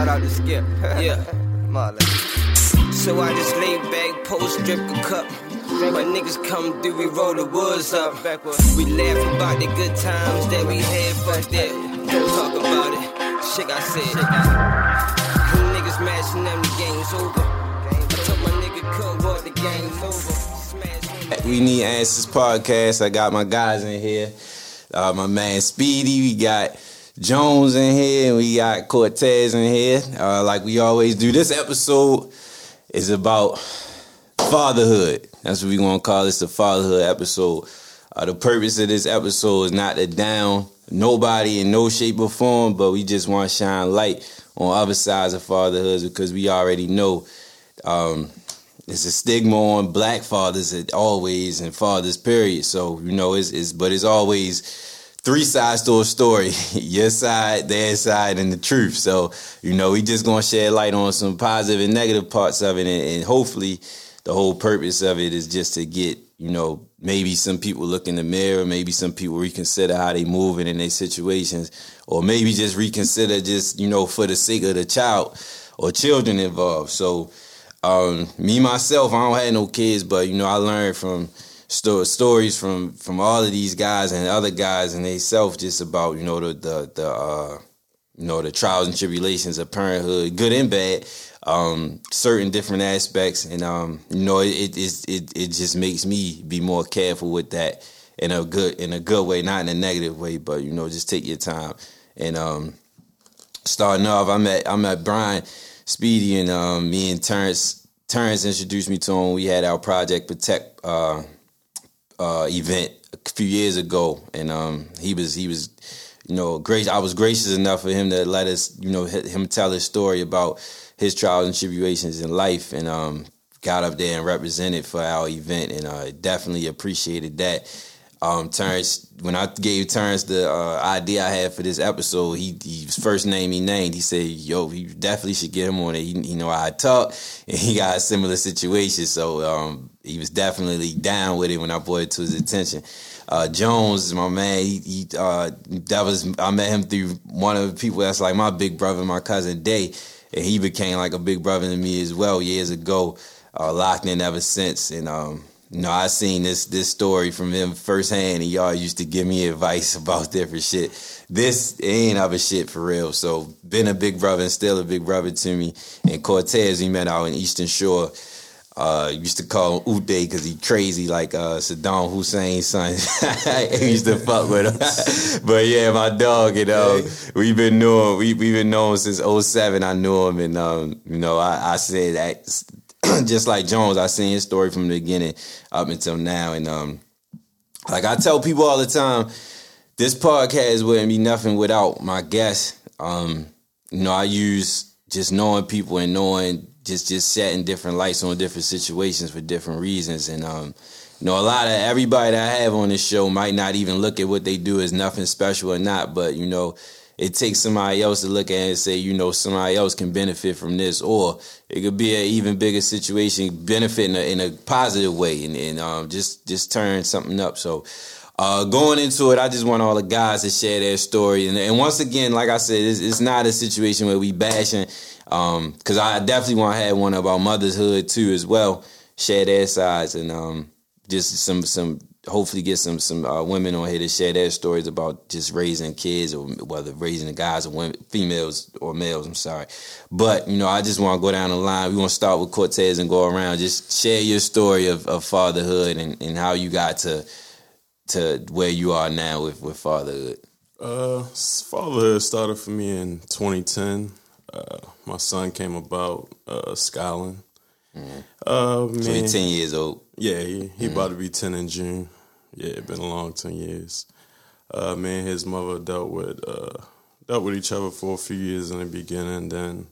Shout out to Skip. Yeah. Marlon. So I just lay back, post, drip a cup. My niggas come through, we roll the woods up. We laugh about the good times that we had, fuck that. Talk about it. Shit, I said. You niggas mashing them, the game's over. I told my nigga cut what the game's over. We Need Answers podcast. I got my guys in here. Uh, my man Speedy. We got Jones in here. And we got Cortez in here. Uh, like we always do. This episode is about fatherhood. That's what we gonna call this the fatherhood episode. Uh, the purpose of this episode is not to down nobody in no shape or form, but we just want to shine light on other sides of fatherhood because we already know um, it's a stigma on black fathers at always and fathers period. So you know it's, it's but it's always three sides to a story your side their side and the truth. So you know we just gonna shed light on some positive and negative parts of it and, and hopefully the whole purpose of it is just to get you know maybe some people look in the mirror maybe some people reconsider how they moving in their situations or maybe just reconsider just you know for the sake of the child or children involved. So um, me myself i don't have no kids but you know i learned from sto- stories from from all of these guys and other guys and they self just about you know the the the uh, you know the trials and tribulations of parenthood, good and bad, um, certain different aspects, and um, you know it, it it it just makes me be more careful with that in a good in a good way, not in a negative way, but you know just take your time and um, starting off, I met I met Brian Speedy and um, me and Terrence. Terrence introduced me to him. We had our Project Protect uh, uh, event a few years ago, and um, he was he was you know great. I was gracious enough for him to let us you know him tell his story about his trials and tribulations in life, and um, got up there and represented for our event, and I uh, definitely appreciated that. Um, Terrence, when I gave Terrence the uh, idea I had for this episode, he, he first name he named. He said, "Yo, you definitely should get him on it. He, he know I talk, and he got a similar situation. So um, he was definitely down with it when I brought it to his attention." Uh, Jones, my man, he, he uh, that was I met him through one of the people that's like my big brother, my cousin Day, and he became like a big brother to me as well years ago. Uh, locked in ever since, and um, you know, I seen this this story from him firsthand, and y'all used to give me advice about different shit. This ain't other shit for real. So, been a big brother and still a big brother to me. And Cortez, we met out in Eastern Shore. Uh, used to call him Uday because he crazy like uh, Saddam Hussein's son. he used to fuck with him. but yeah, my dog, you know, we've been knowing we we've been knowing since 07. I knew him, and um, you know, I, I said that just like Jones, I seen his story from the beginning up until now, and um, like I tell people all the time, this podcast wouldn't be nothing without my guests. Um, you know, I use just knowing people and knowing just just setting different lights on different situations for different reasons, and um, you know, a lot of everybody that I have on this show might not even look at what they do as nothing special or not, but you know it takes somebody else to look at it and say, you know, somebody else can benefit from this, or it could be an even bigger situation, benefit in a, in a positive way, and, and um, just just turn something up. So. Uh, going into it, I just want all the guys to share their story, and, and once again, like I said, it's, it's not a situation where we bashing, because um, I definitely want to have one about motherhood too as well, share their sides, and um, just some some hopefully get some some uh, women on here to share their stories about just raising kids or whether raising the guys or women, females or males. I'm sorry, but you know I just want to go down the line. We want to start with Cortez and go around. Just share your story of, of fatherhood and, and how you got to to where you are now with with fatherhood. Uh, fatherhood started for me in 2010. Uh, my son came about, uh, Skyland. Mm. Uh, So he's ten years old. Yeah, he, he about to be 10 in June. Yeah, it been a long 10 years. Uh, me and his mother dealt with uh, dealt with each other for a few years in the beginning. Then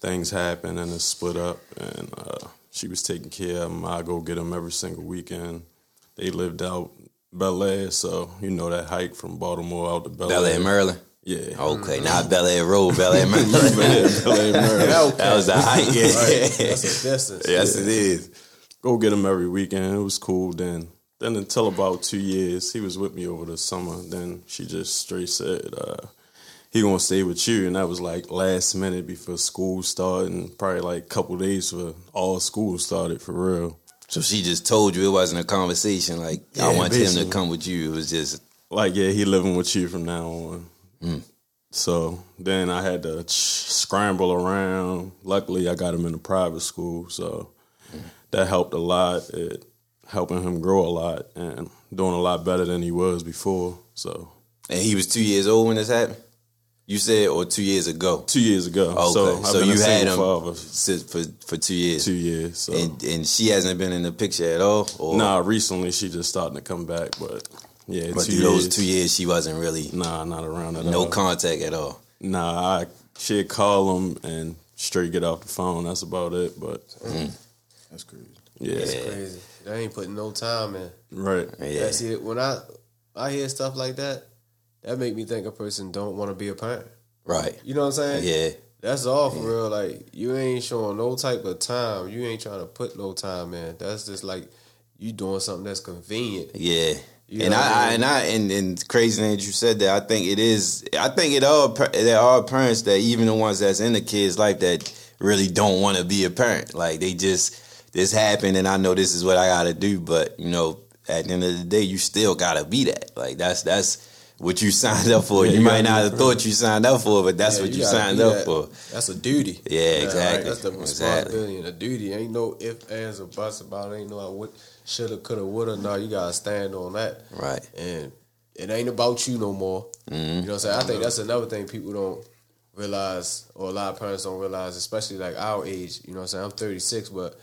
things happened and it split up. And uh, she was taking care of him. I go get him every single weekend. They lived out Bel Air, so you know that hike from Baltimore out to Bel Air, Maryland. Yeah. Okay, not Bel Air Road, Bel Air, Maryland. Bel Air, Maryland. That was a hike. Right. That's a distance. yes, it is. go get him every weekend. It was cool. Then, then until about two years, he was with me over the summer. Then she just straight said, uh, he gonna stay with you, and that was like last minute before school started, and probably like a couple days for all school started for real. So she just told you it wasn't a conversation like I want him to come with you. It was just Like, yeah, he living with you from now on. Mm. So then I had to scramble around. Luckily, I got him in a private school, so Mm. that helped a lot. It helping him grow a lot and doing a lot better than he was before. So and he was two years old when this happened. You said or two years ago. two years ago. Okay, So, so, you had him father for for two years, two years. So and and she hasn't been in the picture at all. Or, nah, recently she just starting to come back, but yeah, but two through those years. two years she wasn't really Nah, not around at no all. contact at all. Nah, I she'd call him and straight get off the phone. That's about it. But mm. That's crazy. yeah, that's Crazy. They ain't putting no time in. right. Yeah, That's it. When I I hear stuff like that, that make me think a person don't want to be a parent. right. You know what I'm saying? Yeah, That's all for real. Like you ain't showing no type of time. You ain't trying to put no time in. That's just like you doing something that's convenient. yeah. You and I, what I mean? and I and, and crazy that you said that. I think it is. I think it all. There are parents that even the ones that's in the kid's life that really don't want to be a parent. Like they just this happened, and I know this is what I got to do. But you know, at the end of the day, you still got to be that. Like that's that's what you signed up for. Yeah, you, you might not have thought you signed up for, but that's Yeah, what you, gotta signed up that. for. That's a duty. Yeah, exactly. That's the Exactly. responsibility and a duty. Ain't no if, ands, or buts about it. Ain't no I would, shoulda, coulda, woulda. No, you gotta stand on that. Right. And it ain't about you no more. Mm-hmm. You know what I'm saying? I think that's another thing people don't realize, or a lot of parents don't realize, especially like our age. You know what I'm saying? I'm 36, but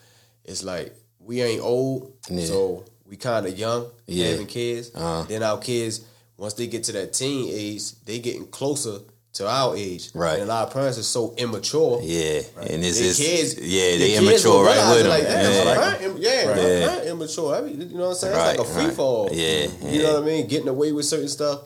it's like we ain't old, Yeah. so we kind of young Yeah. having kids. Uh-huh. Then our kids, once they get to that teen age, they getting closer to our age. Right. And a lot of parents are so immature. Yeah, and it's Their just kids, yeah, their they kids immature right with them. Like, damn, yeah. my parent im- yeah, my Yeah. parent immature. I mean, you know what I'm saying? Right, It's like a free right. fall. Yeah, You know what I mean? Getting away with certain stuff.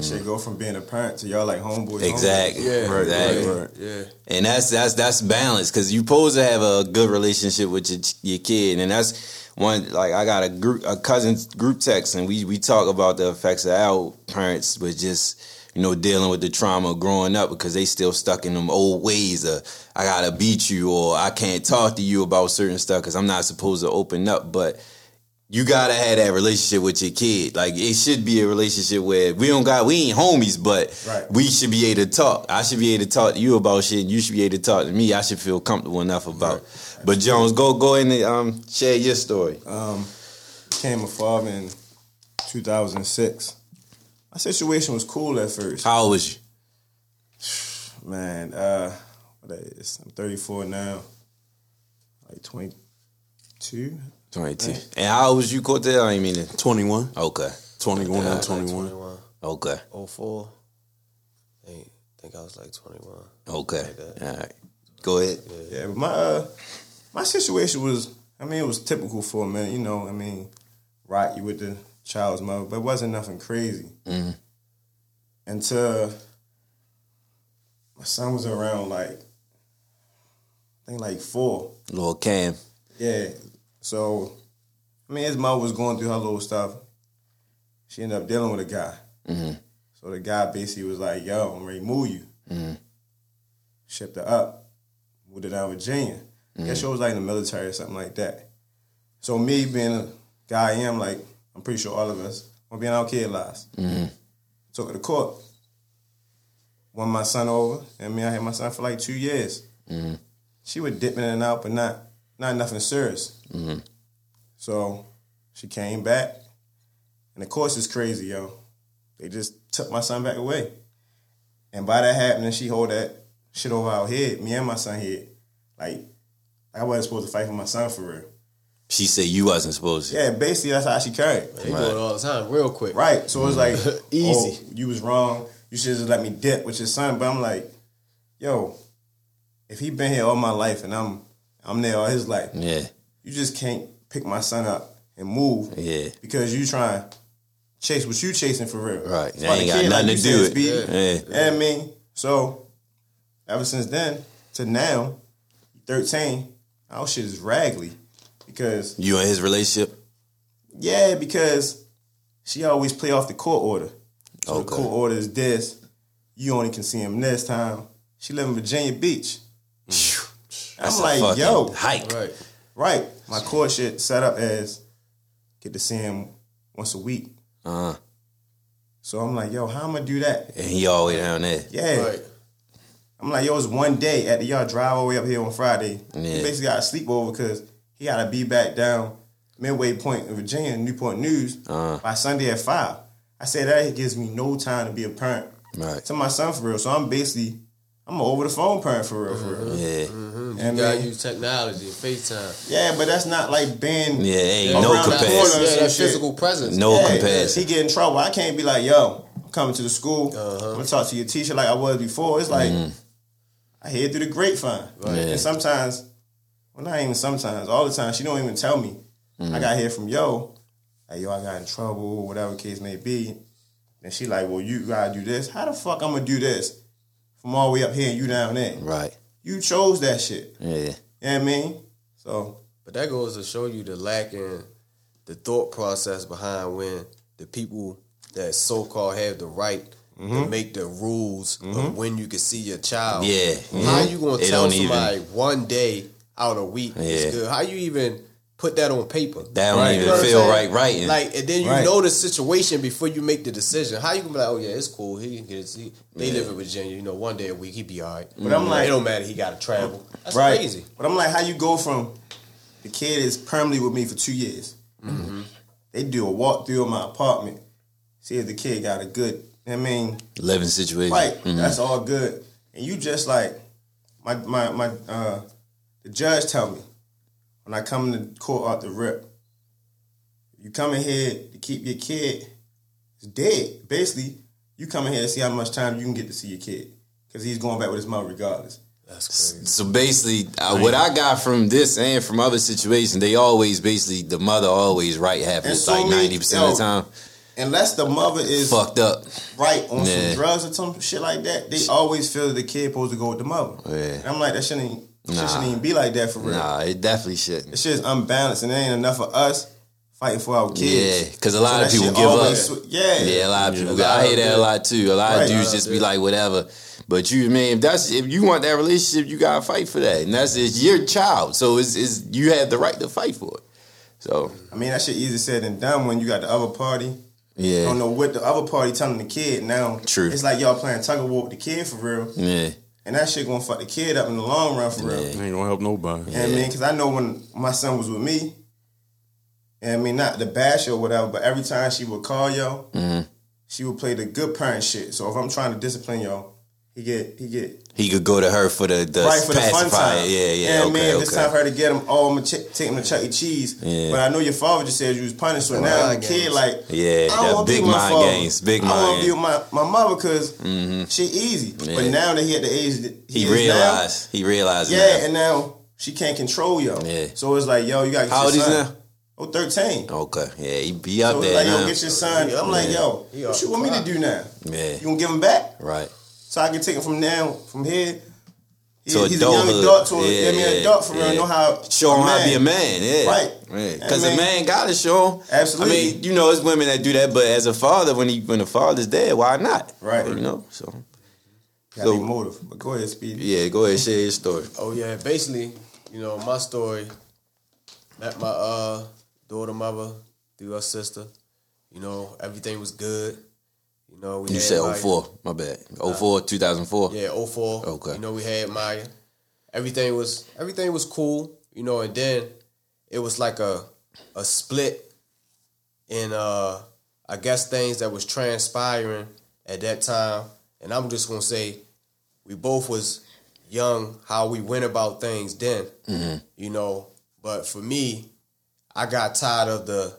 Should go from being a parent to y'all like homeboys. Exactly. Yeah, Right, exactly. yeah, yeah. And that's that's that's balance because you supposed to have a good relationship with your your kid, and that's one like I got a group a cousins group text, and we we talk about the effects of our parents with just you know dealing with the trauma of growing up because they still stuck in them old ways of I gotta beat you or I can't talk to you about certain stuff because I'm not supposed to open up, but you gotta have that relationship with your kid. Like it should be a relationship where we don't got we ain't homies, but Right. we should be able to talk. I should be able to talk to you about shit. and You should be able to talk to me. I should feel comfortable enough about. But Jones, go go in and um, share your story. Um, became a father in 2006. My situation was cool at first. How old was you? Man, uh, what that is? I'm 34 now. Like 22. Twenty two. And how old was you, Cortez? I ain't mean 21. Okay. 21 and 21. 21. Okay. 04. I think I was like 21. Okay. Like. All right. Go ahead. Yeah, but my uh, my situation was, I mean, it was typical for a minute. You know, I mean, rock you with the child's mother, but it wasn't nothing crazy. Mhm. Until my son was around, like, I think like four. Little Cam. Yeah. So, I mean, his mother was going through her little stuff. She ended up dealing with a guy. Mhm. So the guy basically was like, "Yo, I'm ready to move you." Mhm. Shipped her up, moved her down to Virginia. Mm-hmm. Guess she was like in the military or something like that. So me being a guy I am, like I'm pretty sure all of us, want to be in our kid lives. Mhm. Took her to court. Won my son over, and me, I had my son for like two years. Mhm. She would dip in and out, but not not nothing serious. Mhm. So she came back, and the course is crazy, yo. They just took my son back away, and by that happening, she hold that shit over our head, me and my son head, like I wasn't supposed to fight for my son for real. She said you wasn't supposed to. Yeah, basically that's how she carried. They do it all the time, real quick. Right. So it's like oh, Easy. oh, you was wrong. You should just let me dip with your son. But I'm like, yo, if he been here all my life and I'm I'm there all his life, Yeah. you just can't pick my son up and move Yeah. because you trying to chase what you chasing for real. Right. It's That ain't got kid, nothing like to do with it. Speedy. Yeah. You know I mean? So ever since then to now, 13, our shit is raggedy because You and his relationship? Yeah, because she always play off the court order. So Okay. the court order is this. you only can see him this time. She live in Virginia Beach. That's I'm a like, yo, hike. Right. right. My court shit set up as get to see him once a week. Uh-huh. So I'm like, yo, how I'm gonna do that? And he all the way down there. Yeah. Right. I'm like, yo, it's one day at the y'all drive all the way up here on Friday. Yeah. He basically got to sleep over because he got to be back down Midway Point in Virginia, Newport News Uh-huh. by Sunday at five. I said that gives me no time to be a parent Right. to my son for real. So I'm basically I'm an over the phone parent for real, for real. Yeah. And You gotta man, use technology, FaceTime. yeah, but that's not like being Yeah, ain't no comparison. corner Yeah, some that shit. physical presence. No Yeah, comparison. He get in trouble. I can't be like, yo, I'm coming to the school. Uh-huh. I'm gonna talk to your teacher like I was before. It's like I hear through the grapevine. Mm-hmm. Yeah. And sometimes, well, not even sometimes, all the time, she don't even tell me. Mm-hmm. I got here from yo, like yo, I got in trouble, whatever case may be. And she like, well, you gotta do this. How the fuck I'm gonna do this from all the way up here and you down there? Right. You chose that shit. Yeah. You know what I mean? So But that goes to show you the lack in the thought process behind when the people that so called have the right Mm-hmm. to make the rules of when you can see your child. Yeah. How you gonna They tell don't even- somebody one day out a week Yeah. is good? How you even put that on paper? That don't Right. even You know what I'm feel saying? right writing. Like, and then you Right. know the situation before you make the decision. How you gonna be like, oh yeah, it's cool. He can get his. He, they live in Virginia. You know, one day a week he be all right. But I'm like- it don't matter. He got to travel. That's right. crazy. But I'm like, how you go from the kid is permanently with me for two years. They do a walkthrough of my apartment, see if the kid got a good. I mean, Living situation. right? Mhm. That's all good. And you just like my my my uh, the judge tell me when I come to court out the rip, you come in here to keep your kid is dead. Basically, you come in here to see how much time you can get to see your kid because he's going back with his mother regardless. That's crazy. So basically, uh, what I got from this and from other situations, they always basically the mother always right half of so like ninety percent of the time. Unless the mother is Fucked up. right on Yeah. some drugs or some shit like that, they always feel that the kid supposed to go with the mother. Yeah. And I'm like, that shouldn't, even- shit shouldn't even be like that for real. Nah, it definitely shouldn't. That shit unbalanced, and there ain't enough of us fighting for our kids. Yeah, because a lot of people give up. sw- yeah. Yeah, a lot of people. a lot I hear that a lot too. A lot Right. of dudes lot just of be like, whatever. But you, man, if that's if you want that relationship, you gotta fight for that, and that's it's your child. So it's, it's you have the right to fight for it. So I mean, that shit easier said than done when you got the other party. yeah, I don't know what the other party telling the kid. Now, True. it's like y'all playing tug of war with the kid for real. yeah, And that shit gonna fuck the kid up in the long run for real. Yeah. You know Ain't gonna help nobody. what I mean? Because I know when my son was with me, and I mean, not the bash or whatever, but every time she would call y'all, Mm-hmm. she would play the good parent shit. So if I'm trying to discipline y'all, he get, he get he could go to her for the the right for the fun time. Yeah, yeah, You know okay, mean? okay. It's time for her to get him all. I'm gonna ch- take him to Chuck E. Cheese. Yeah. But I know your father just said you was punished, so now the kid like, Yeah, I don't that big with my mind father. games, big I want mind to be with my, my mother because mm-hmm. she easy. But now that he at the age that he, he is realized. he realized. now, now. yeah, and now she can't control yo. Yeah. So it's like, yo, you got How your old is son. now? Oh, 13. Okay, yeah, he be up So there like, yo, now. get your son. I'm like, yo, He what you want me to do now? yeah, You gonna give him back right. So I can take him from now, from here. He, To he's a young adult to a, Yeah, I mean, yeah, adult for real. yeah. Know how Show him how to be a man. man, yeah, Right. Because I a mean- man gotta show him. Absolutely. I mean, you know, it's women that do that, but as a father, when he when the father's dead, why not? Right. You know. So Got to So- be motive. But go ahead, Speed. yeah, go ahead, share your story. Oh yeah, basically, you know, my story. Met my uh daughter mother through her sister. You know, everything was good. You know, we You said Maya. 04. My bad. 04, 2004. Yeah, 04. Okay. You know, we had Maya. Everything was everything was cool. You know, and then it was like a a split in uh I guess things that was transpiring at that time. And I'm just gonna say we both was young how we went about things then. You know, but for me, I got tired of the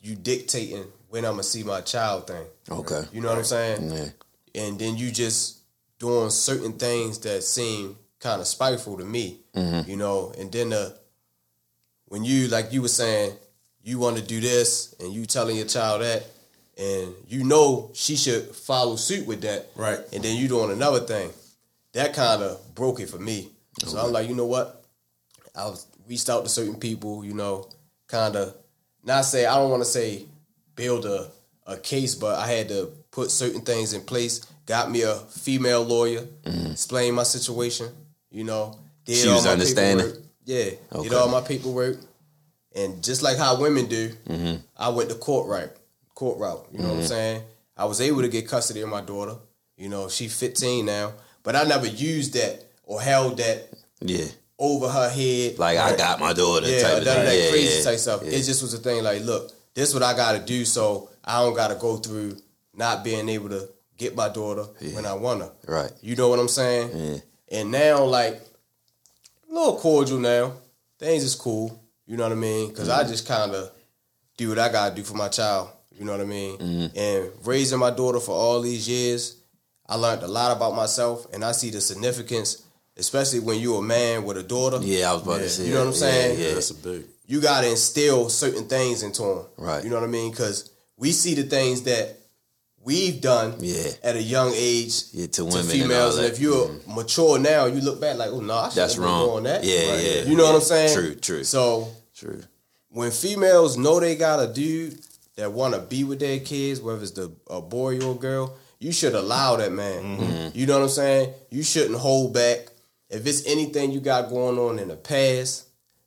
you dictating when I'm gonna see my child thing. Okay. You know what I'm saying? Yeah. and then you just doing certain things that seem kind of spiteful to me, mm-hmm. you know. And then the when you like you were saying you want to do this and you telling your child that, and you know she should follow suit with that, Right. And then you doing another thing, that kind of broke it for me. So I'm like, you know what? I was reached out to certain people, you know, kind of not say I don't want to say build a a case, but I had to put certain things in place got me a female lawyer, explain my situation. You know, did Mm-hmm. She all was my understanding? paperwork. Yeah, Okay. did all my paperwork, and just like how women do, Mm-hmm. I went the court route. Court route. You know what I'm saying? I was able to get custody of my daughter. You know, she's 15 now, but I never used that or held that Yeah. over her head. Like I got my daughter. Yeah, type none of of thing. that yeah, crazy yeah, type stuff. yeah. It just was a thing like, look, this is what I got to do, so I don't got to go through not being able to get my daughter when I want her. Right. You know what I'm saying? Yeah. And now, like, a little cordial now. Things is cool. You know what I mean? Because I mm-hmm. just kind of do what I got to do for my child. You know what I mean? Mm-hmm. And raising my daughter for all these years, I learned a lot about myself, and I see the significance, especially when you're a man with a daughter. Yeah, I was about to say. You know what I'm saying? Yeah, yeah. That's a big. You got to instill certain things into them. Right. You know what I mean? Because we see the things that we've done Yeah. at a young age Yeah, to to women and females. And, that. if you're mature now, you look back like, oh no, I should That's wrong. doing that. Yeah, yeah, You know what yeah. I'm saying? True, true. So True. when females know they got a dude that want to be with their kids, whether it's the a boy or a girl, you should allow that man. Mm-hmm. You know what I'm saying? You shouldn't hold back. If it's anything you got going on in the past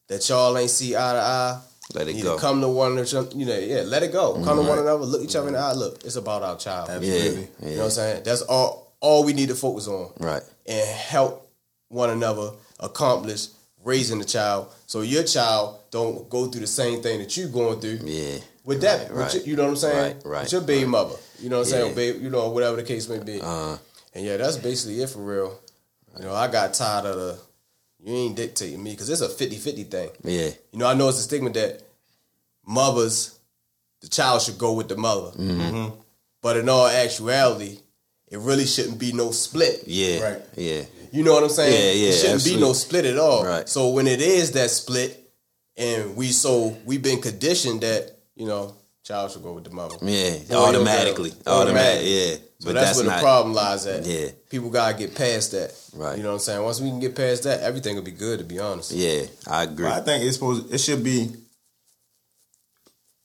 that y'all ain't see eye to eye, Let it go. come to one another. You know, yeah, let it go. Come to one another, look each other in the eye. Look, it's about our child. Yeah, You know what. I'm saying? That's all. All we need to focus on Right. and help one another accomplish raising the child so your child don't go through the same thing that you're going through Yeah. with that with right. your- you know what I'm saying Right, right, with your baby mother you know what I'm Yeah. saying babe you know whatever the case may be Uh, and yeah that's basically it for real you know I got tired of the you ain't dictating me because it's a 50-50 thing yeah. you know I know it's a stigma that mothers the child should go with the mother Mm-hmm. but in all actuality it really shouldn't be no split Yeah. Right. Yeah. you know what I'm saying? Yeah, yeah, It shouldn't absolutely. be no split at all. Right. So when it is that split, and we so we've been conditioned that you know child should go with the mother. Yeah. Boy or Automatically. girl. Automatic. Yeah. So but that's, that's, where not. the problem lies at. Yeah. People gotta get past that. Right. You know what I'm saying? Once we can get past that, everything will be good. To be honest. Yeah. I agree. But I think it's supposed. It should be.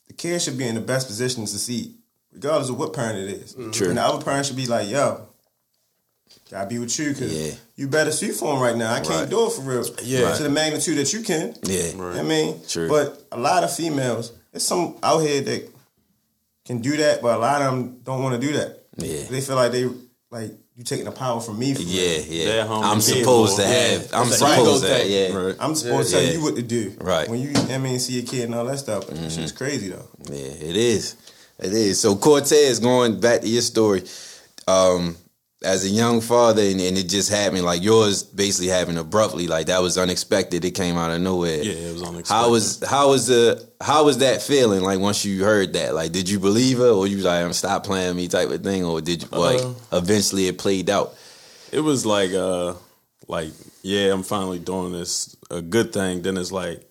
The kid should be in the best position to succeed, regardless of what parent it is. Mm-hmm. True. And the other parent should be like, "Yo, gotta be with you because Yeah. you better see for him right now. I can't Right. do it for real. Yeah. to the magnitude that you can. Yeah. I mean, True. but a lot of females, there's some out here that can do that, but a lot of them don't want to do that. Yeah. they feel like they like you taking the power from me. For Yeah, yeah. I'm supposed to have. I'm It's an ego supposed to. thing. Yeah, Right. I'm supposed to tell you what to do. Right. When you, I mean, see a kid and all that stuff. That shit's crazy though. yeah. It is. It is. So Cortez, going back to your story, um, as a young father, and, and it just happened like yours, basically happened abruptly. Like that was unexpected. It came out of nowhere. Yeah, it was unexpected. How was how was the how was that feeling? Like once you heard that, like did you believe her, or you was like, "Stop playing me" type of thing, or did you like Uh, eventually it played out? it was like uh like yeah i'm finally doing this a good thing then it's like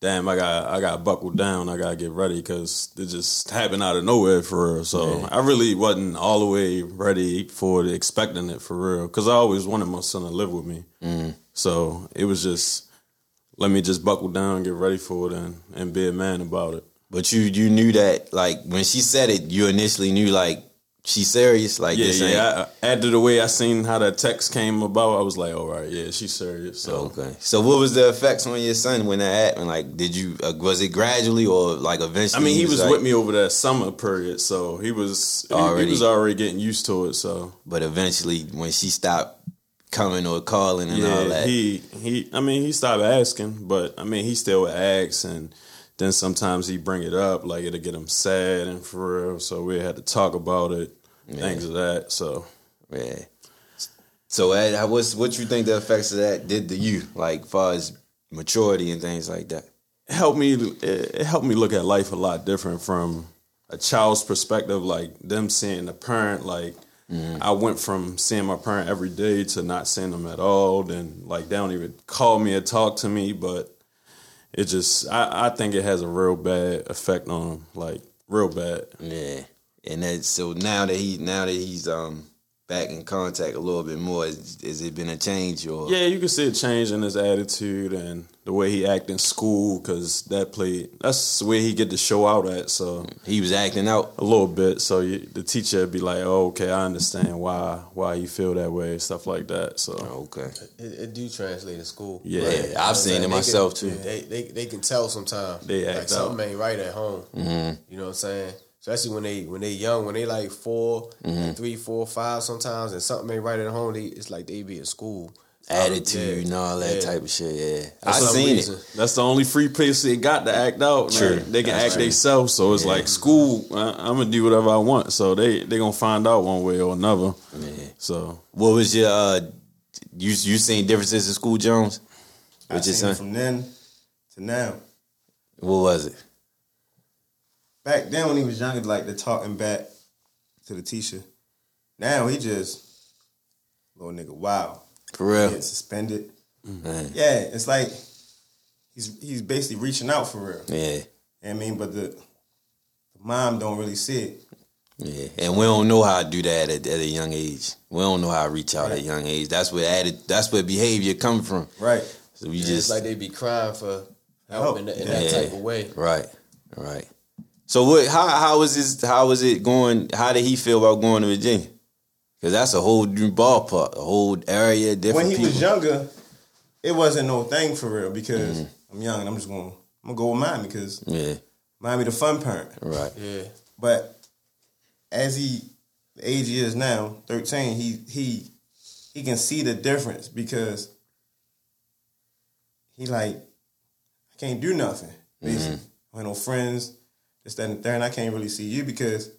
damn i got i got buckled down. I gotta get ready because it just happened out of nowhere for real. So i really wasn't all the way ready for it expecting it for real because i always wanted my son to live with me. Mm. So it was just let me just buckle down get ready for it and, and be a man about it. But you you knew that like when she said it, you initially knew like she's serious. Like yeah yeah I, after the way i seen how that text came about i was like all right yeah she's serious so Okay. So what was the effects on your son when that happened? Like, did you uh, was it gradually or like eventually? I mean, he was like- with me over that summer period, so he was he- Already- he was already getting used to it. So but eventually when she stopped coming or calling and all that, he he. I mean, he stopped asking, but I mean, he still would ask, and then sometimes he bring it up, like it'll get him sad and for real. So we had to talk about it, things of that. So yeah. So Ed, what's what you think the effects of that did to you, like far as maturity and things like that? it helped me. It helped me look at life a lot different from a child's perspective, like them seeing the parent. Like mm-hmm. I went from seeing my parent every day to not seeing them at all. Then like they don't even call me or talk to me. But it just, I, I think it has a real bad effect on them, like real bad. Yeah. And that so now that he now that he's um back in contact a little bit more? Has, has it been a change or? Yeah, you can see a change in his attitude and the way he act in school because that played. That's where he get to show out at. So He was acting out. a little bit. So you, the teacher would be like, "Oh, okay, I understand why why you feel that way, stuff like that." So Okay. It, it do translate in school. Yeah. Yeah, You know what I'm I've seen saying? it myself can- too. They, they they can tell sometimes. They like act something ain't right at home. Mm-hmm. You know what I'm saying? Especially when they when they young, when they like 4 Mm-hmm. three, four, five sometimes, and something ain't right at home. They, it's like they be at school. Attitude Yeah. and all that Yeah. type of shit. Yeah, For I seen reason. it. that's the only free place they got to act out. True. Like, they can That's act true. themselves. So it's like school. I, I'm gonna do whatever I want. So they they gonna find out one way or another. Yeah. So What was your? uh You you seen differences in school, Jones? I What you seen it from then to now. What was it? Back then when he was younger, like the talking back to the teacher. Now he just little nigga wow. For real? Getting suspended. Mm-hmm. Man. Yeah, it's like he's he's basically reaching out for real. Yeah, You know what I mean, but the, the mom don't really see it. yeah. And we don't know how to do that at, at a young age. We don't know how to reach out at a young age. That's where added. That's where behavior come from. Right. So we Yeah, just it's like they be crying for help Help. in, that- in Yeah. that type of way. Right, right. So what? How how was this? How was it going? How did he feel about going to Virginia? Because that's a whole new ballpark, a whole area, different When he people. was younger, it wasn't no thing for real because mm. I'm young and I'm just going. I'm gonna go with Miami because yeah, Miami the fun parent. right. Yeah. But as he the age he is now, 13, he he he can see the difference because he like I can't do nothing. Basically. Mm-hmm. I have no friends, this, that, and the third, and I can't really see you because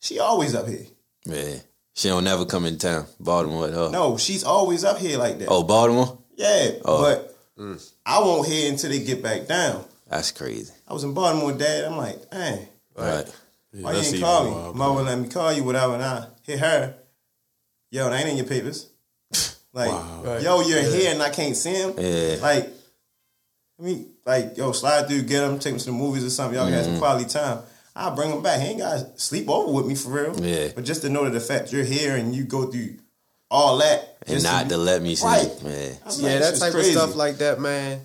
she always up here. Yeah, she don't never come in town. Baltimore with her. No, she's always up here like that. Oh, Baltimore. Yeah, Oh. but mm. I won't hear until they get back down. That's crazy. I was in Baltimore, Dad. I'm like, dang, Right. yeah, why you that's ain't even call me? wild, Mama bro. let me call you, whatever. And I hit her. Yo, that ain't in your papers. Like, Right. yo, you're here and I can't see him. Yeah. Like, I mean, like, yo, slide through, get him, take him to the movies or something. Y'all can Mm-hmm. have some quality time. I'll bring him back. He ain't got to sleep over with me for real. Yeah. But just to know that the fact you're here and you go through all that. And not to let me sleep, Right. Man. I'm Yeah, like, that type is of stuff like that, man.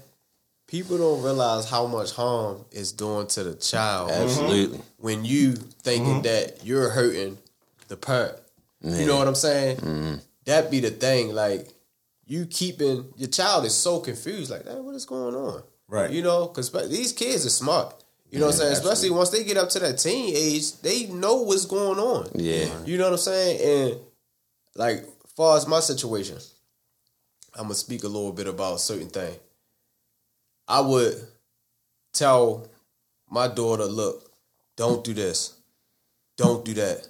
People don't realize how much harm it's doing to the child Absolutely. when you thinking that you're hurting the parent. You know what I'm saying? That be the thing. Like you keeping your child is so confused. Like, hey, what is going on? Right. You know, because these kids are smart. You know what I'm saying? Especially once they get up to that teen age, they know what's going on. Yeah. You know what I'm saying? And like, far as my situation, I'm gonna speak a little bit about a certain thing. I would tell my daughter, look, don't do this. Don't do that.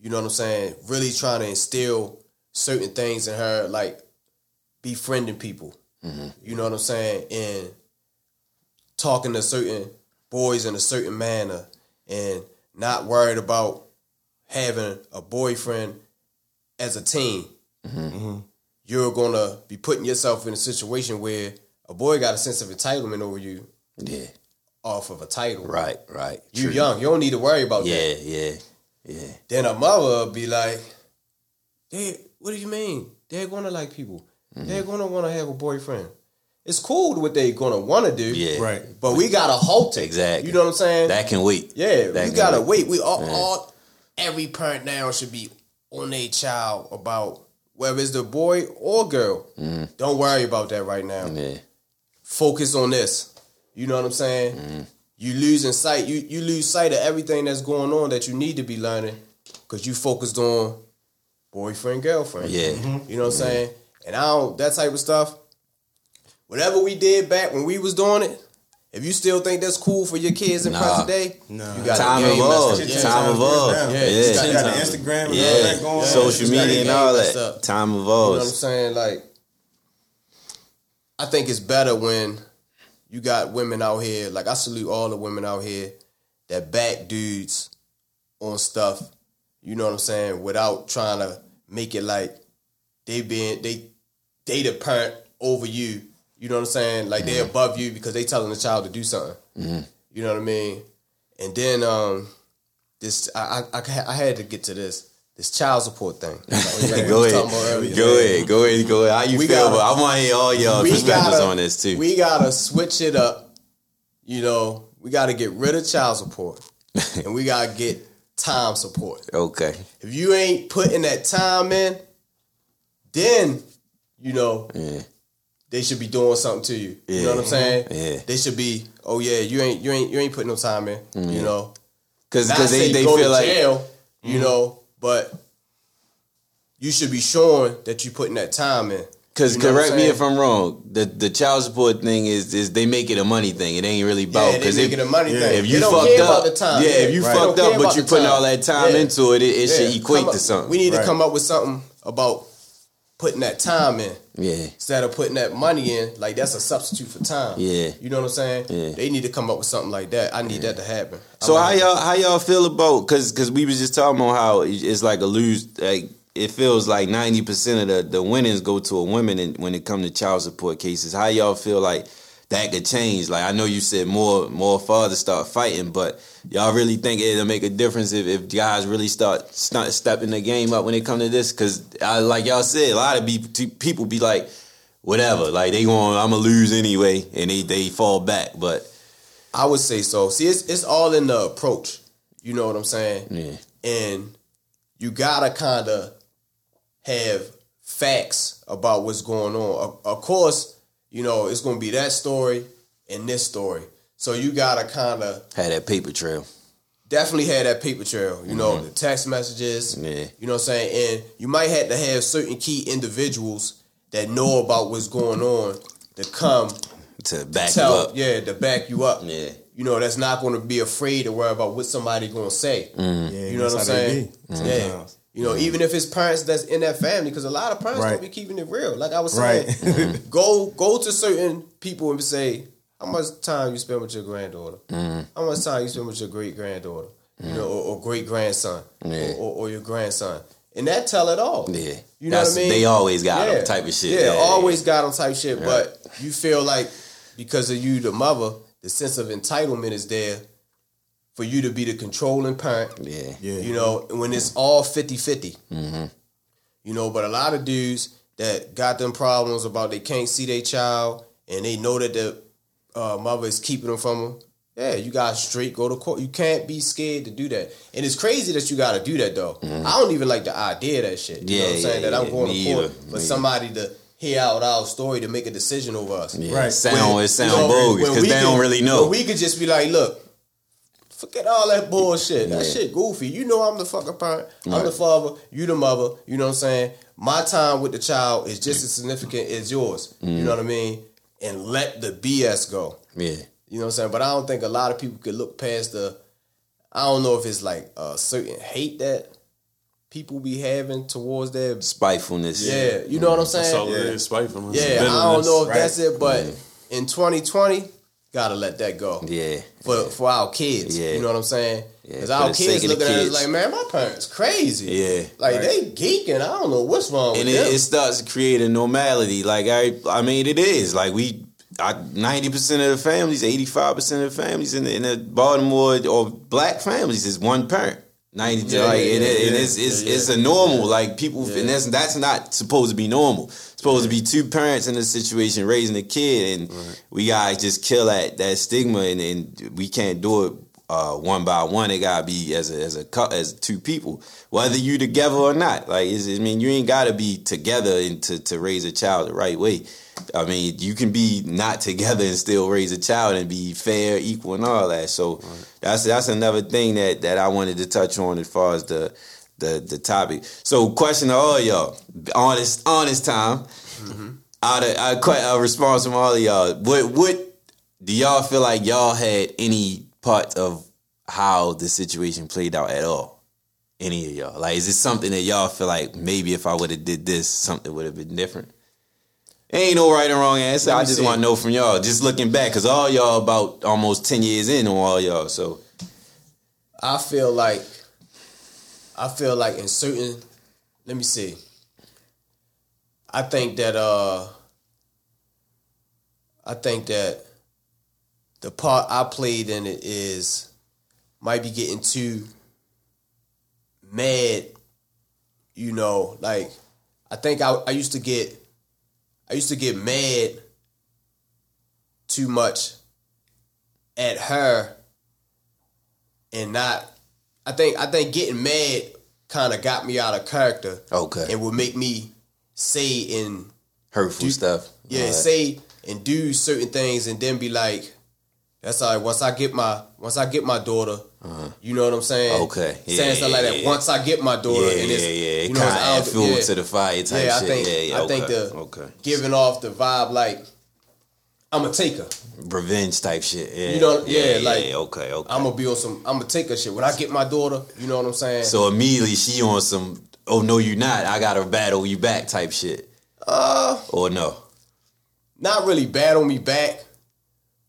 You know what I'm saying? Really trying to instill certain things in her, like befriending people. Mm-hmm. You know what I'm saying? And talking to certain boys in a certain manner and not worried about having a boyfriend as a teen. Mm-hmm. Mm-hmm. You're gonna be putting yourself in a situation where a boy got a sense of entitlement over you Yeah. off of a title. Right. Right. You True. young, you don't need to worry about that. Yeah. Yeah. Yeah. Then a mother will be like, Dad, what do you mean? They're gonna like people. Mm-hmm. They're gonna wanna have a boyfriend. It's cool what they're gonna wanna do. Yeah. Right. But we gotta halt it. Exactly. You know what I'm saying? That can wait. yeah, that we gotta wait. wait. We all, all every parent now should be on their child about whether it's the boy or girl. Don't worry about that right now. Mm-hmm. Yeah. Focus on this. You know what I'm saying? Mm-hmm. You losing sight. You you lose sight of everything that's going on that you need to be learning because you focused on boyfriend girlfriend. Yeah. You know what I'm saying? And I don't that type of stuff. Whatever we did back when we was doing it, if you still think that's cool for your kids in Nah. present day, Nah. you got Time the game evolves. messed up. Yeah. Time times evolves. down. Yeah. You got, Yeah. you got the Instagram and all Yeah. that going on. Social media and all that. up. Time You know what I'm saying? Like, I think it's better when you got women out here. Like, I salute all the women out here that back dudes on stuff. You know what I'm saying? Without trying to make it like they being they they the parent over you. You know what I'm saying? Like they're above you because they telling the child to do something. You know what I mean? And then um, this I I, I had to get to this. this child support thing. Like go ahead. earlier. Go ahead. Go ahead. Go ahead. How you We feel? gotta- I want to hear all y'all perspectives on this too. We gotta switch it up. You know, we gotta get rid of child support, and we gotta get time support. okay. If you ain't putting that time in, then you know Yeah. they should be doing something to you. You know what I'm saying? Yeah. They should be. Oh yeah, you ain't you ain't you ain't putting no time in. You know, Because not they, they go feel to like jail. You mm. know, but you should be showing that you're putting that time in. Because You know correct me if I'm wrong. The the child support thing is is they make it a money thing. It ain't really about Yeah, they because make it a money thing. If They you don't fucked care up, about the time. yeah, Yeah, if you right. fucked up, but you the putting time. all that time Yeah. into it, it, it should equate come to something. We need to come up with something about putting that time in yeah, instead of putting that money in. Like that's a substitute for time. Yeah. you know what I'm saying? Yeah. They need to come up with something like that. I need that to happen. So how y'all how y'all feel about because because we was just talking about how it's like a lose like it feels like ninety percent of the the winnings go to a woman in, when it come to child support cases. How y'all feel like that could change? Like I know you said more more fathers start fighting, but y'all really think it'll make a difference if, if guys really start start stepping the game up when it come to this? Because like y'all said, a lot of be, people be like. Whatever, like they going, I'm gonna lose anyway, and they they fall back. But I would say so. See, it's it's all in the approach. You know what I'm saying? yeah, and you gotta kind of have facts about what's going on. Of, of course, you know it's gonna be that story and this story. So you gotta kind of had that paper trail. definitely have that paper trail. You know the text messages. Mm-hmm. Yeah. You know what I'm saying, and you might have to have certain key individuals that know about what's going on to come to back you tell, up. yeah, to back you up. Yeah. You know, that's not going to be afraid to worry about what somebody going to say. Mm. Yeah, You know what I'm that's how they saying? Yeah. You know, even if it's parents that's in that family, because a lot of parents Right. don't be keeping it real. Like I was saying, Right. go go to certain people and say, how much time you spend with your granddaughter? Mm. How much time you spend with your great granddaughter? You know, or, or great grandson, Yeah. or, or, or your grandson, and that tell it all. Yeah. You know That's- what I mean? they always got 'em type of shit. Yeah, Yeah, yeah, always got them type shit. But you feel like because of you, the mother, the sense of entitlement is there for you to be the controlling parent. Yeah. Yeah. You know, and when it's all 50 50. You know, but a lot of dudes that got them problems about they can't see their child and they know that the uh, mother is keeping them from them. Yeah, you got straight go to court. You can't be scared to do that. And it's crazy that you got to do that, though. I don't even like the idea of that shit. You know what I'm Mm-hmm. Yeah, saying? yeah, that I'm going to court either. for Me somebody to hear out our story to make a decision over us. Yeah. Right. Sound When- it sound you know, bogus because we they don't really know. we could just be like, look, forget all that bullshit. That shit goofy. You know I'm the fucking parent. I'm the father. You the mother. You know what I'm saying? My time with the child is just as significant as yours. Mm. You know what I mean? And let the BS go. yeah. You know what I'm saying? But I don't think a lot of people could look past the. I don't know if it's like a certain hate that people be having towards their. Spitefulness. Yeah, you know what I'm That's all saying? it is, spitefulness. Yeah, I don't know if Right. that's it, but in 2020, gotta let that go Yeah. for for our kids. Yeah. You know what I'm saying? Yeah, Because for our kids looking at us like, man, my parents crazy. Yeah. like Right. they geeking. I don't know what's wrong And with it, it starts to create a normality. Like I, I mean, it is like we, ninety percent of the families, eighty five percent of the families in the, in the Baltimore or black families is one parent. Ninety, Yeah, like, yeah, and, it, yeah, and it's it's, it's a normal. Like people, and that's that's not supposed to be normal. It's supposed to be two parents in a situation raising a kid, and we gotta just kill that that stigma, and, and we can't do it uh, one by one. It gotta be as a as a as two people, whether you together or not. Like I mean, you ain't gotta be together and to to raise a child the right way. I mean, you can be not together and still raise a child and be fair, equal, and all that. So that's that's another thing that that I wanted to touch on as far as the the the topic. So, question to all y'all, honest honest time. Out of a response from all of y'all, what what do y'all feel like y'all had any part of how the situation played out at all? Any of y'all? Like, is it something that y'all feel like maybe if I would have did this, something would have been different? Ain't no right or wrong answer. I just want to know from y'all. Just looking back, because all y'all about almost ten years in on all y'all. So I feel like I feel like in certain let me see. I think that uh I think that the part I played in it is might be getting too mad you know, like I think I, I used to get I used to get mad too much at her and not I think I think getting mad kind of got me out of character Okay. and would make me say and Hurtful stuff. yeah, right. say and do certain things, and then be like, "That's all right." Once I get my once I get my daughter, you know what I'm saying? Uh-huh. Okay. Yeah, saying stuff like yeah, that. yeah. Once I get my daughter, Yeah, and yeah, it's, yeah. you know, kind of add fuel yeah. to the fire type Yeah, I shit. think yeah, yeah. I think okay. the okay. giving off the vibe like I'm a taker. revenge type shit. Yeah. You know- yeah, like, yeah, okay, okay. I'm gonna be on some. I'm gonna take her shit when I get my daughter. You know what I'm saying? so immediately she on some. Oh no, you not. I gotta battle you back type shit. uh, Or no. not really battle me back,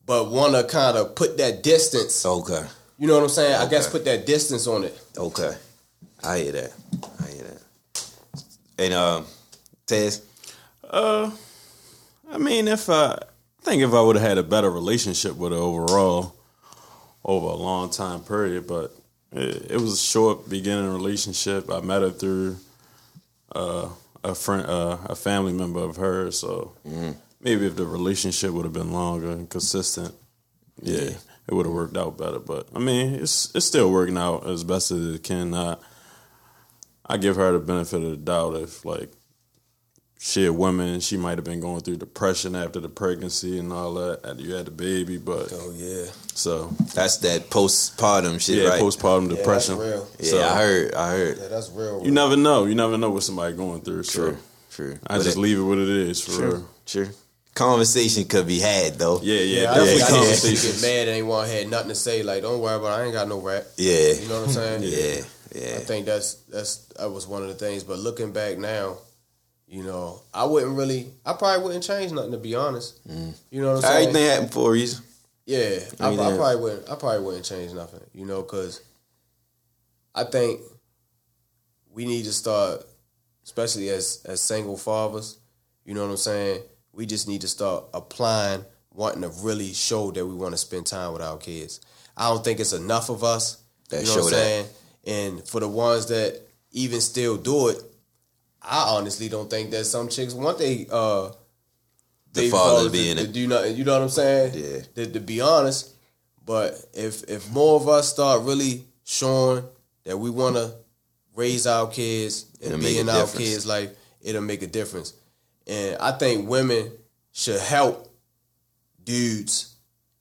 but wanna kind of put that distance. Okay. You know what I'm saying? I guess put that distance on it. Okay. I hear that. I hear that. And um, Tez. Uh, I mean, if I, I think if I would have had a better relationship with her overall over a long time period, but it, it was a short beginning relationship. I met her through uh, a friend, uh, a family member of hers. So maybe if the relationship would have been longer and consistent, yeah, it would have worked out better. But I mean, it's it's still working out as best as it can. I, I give her the benefit of the doubt if like she a woman, she might have been going through depression after the pregnancy and all that. After you had the baby, but Oh yeah. so That's that postpartum shit, yeah, right? postpartum that's depression. real. yeah, So, I heard. I heard. Yeah, that's real. You never know. You never know what somebody going through. So True. True. I But just it- leave it what it is for real. Sure. Conversation could be had though. Yeah, yeah, Yeah, I definitely think I used to conversations. get mad and ain't want had nothing to say. Like, don't worry about. it. I ain't got no rap. Yeah. You know what I'm saying? Yeah. Yeah. I think that's that's that was one of the things. But looking back now, you know, I wouldn't really. I probably wouldn't change nothing to be honest. Mm. You know what I'm saying? Everything happened for a reason. Yeah, I, I probably wouldn't. I probably wouldn't change nothing. You know, because I think we need to start, especially as as single fathers. You know what I'm saying? We just need to start applying, wanting to really show that we want to spend time with our kids. I don't think it's enough of us. That you know what I'm that. saying? And for the ones that even still do it, I honestly don't think that some chicks want they uh The baby father to, it. do nothing. You know what I'm saying? Yeah. To, to be honest, but if if more of us start really showing that we want to raise our kids It'll and be in our difference. kids' life, it'll make a difference. And I think women should help dudes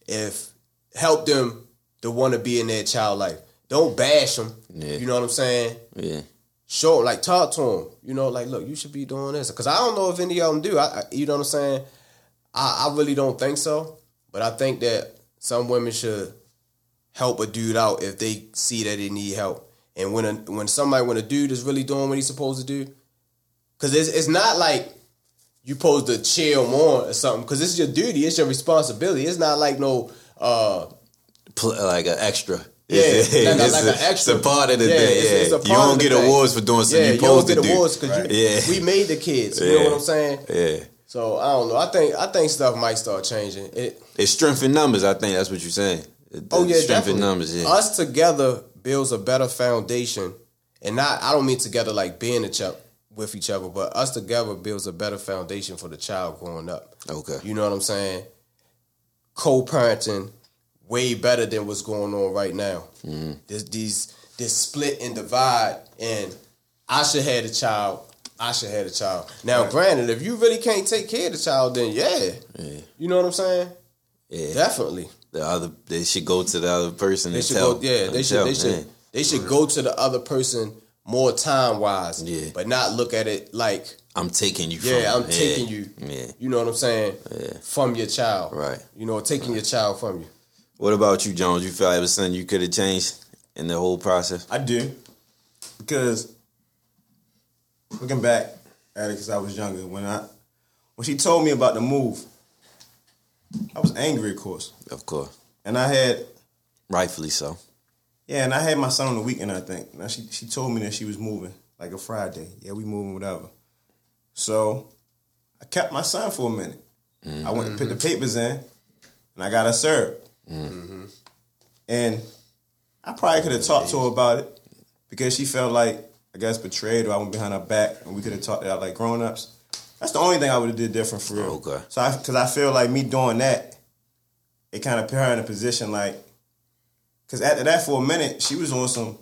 if help them to want to be in their child life. Don't bash them. Yeah. You know what I'm saying? Yeah. show like talk to them. You know, like look, you should be doing this because I don't know if any of them do. I, I you know what I'm saying? I, I really don't think so, but I think that some women should help a dude out if they see that they need help. And when a, when somebody when a dude is really doing what he's supposed to do, because it's it's not like you supposed to chill more or something. Because it's your duty, it's your responsibility. It's not like no. uh Pl- like an extra. Yeah, it's, like a- it's like a, an extra. It's a part of the Yeah, day. it's- Yeah, it's you don't get thing. awards for doing something yeah, you you don't get to do. awards because Yeah. we made the kids. You Yeah. know what I'm saying? Yeah, So I don't know. I think I think stuff might start changing. It, it's strength in numbers. I think that's what you're saying. The oh yeah, strength definitely. in numbers. Yeah, Us together builds a better foundation, and not I don't mean together like being a other with each other, but us together builds a better foundation for the child growing up. Okay. You know what I'm saying? Co-parenting way better than what's going on right now. Mm-hmm. This these this split and divide, and I should have a child. I should have a child. Now, granted, if you really can't take care of the child, then yeah, Yeah. you know what I'm saying. yeah. Definitely, The other, they should go to the other person. they should tell, go. Yeah, they should. tell, They should. man. They should go to the other person more time wise. Yeah. but not look at it like, I'm taking you. yeah, from I'm yeah. taking you. Yeah. You know what I'm saying? Yeah. From your child, Right. You know, taking your child from you. What about you, Jones? You feel like it was something you could have changed in the whole process? I do. Because looking back at it, because I was younger, when I when she told me about the move, I was angry, of course, Of course, and I had rightfully so. Yeah, and I had my son on the weekend. I think. Now she she told me that she was moving like a Friday. Yeah, we moving, whatever. So I kept my son for a minute. I went and put the mm-hmm. papers in, and I got her served. Mm-hmm. And I probably could have talked to her about it because she felt like I guess betrayed or I went behind her back and we could have mm-hmm. talked it out like grown ups. That's the only thing I would have did different for real. Okay. So I because I feel like me doing that, it kind of put her in a position like, because after that for a minute she was on some.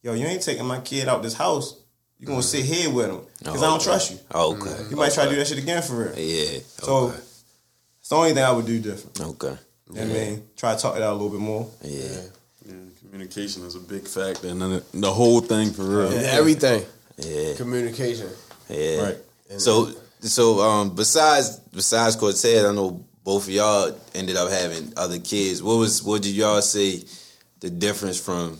Yo, you ain't taking my kid out this house. You gonna sit here with him because I don't okay. trust you. Okay. You might try to do that shit again for real. Yeah. So Okay. it's the only thing I would do different. Okay. You know what I mean? Try to talk it out a little bit more. Yeah. Yeah, communication is a big factor, and then the whole thing for real. And everything. Yeah. Communication. Yeah. Right. So so um besides besides Cortez, I know both of y'all ended up having other kids. What was what did y'all say the difference from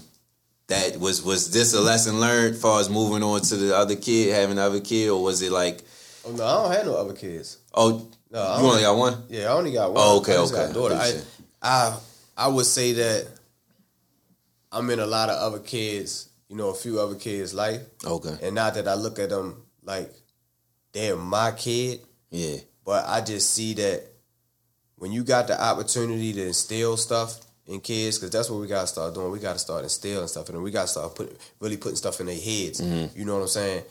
that was was this a lesson learned as far as moving on to the other kid, having another kid, or was it like Oh no, I don't have no other kids. oh No, I you only got one? Yeah, I only got one. Oh, okay, I okay. Daughter. I, I I would say that I'm in a lot of other kids, you know, a few other kids' life, Okay. and not that I look at them like they're my kid, Yeah. but I just see that when you got the opportunity to instill stuff in kids, because that's what we gotta start doing. We gotta start instilling stuff, and we gotta start putting really putting stuff in their heads. Mm-hmm. You know what I'm saying?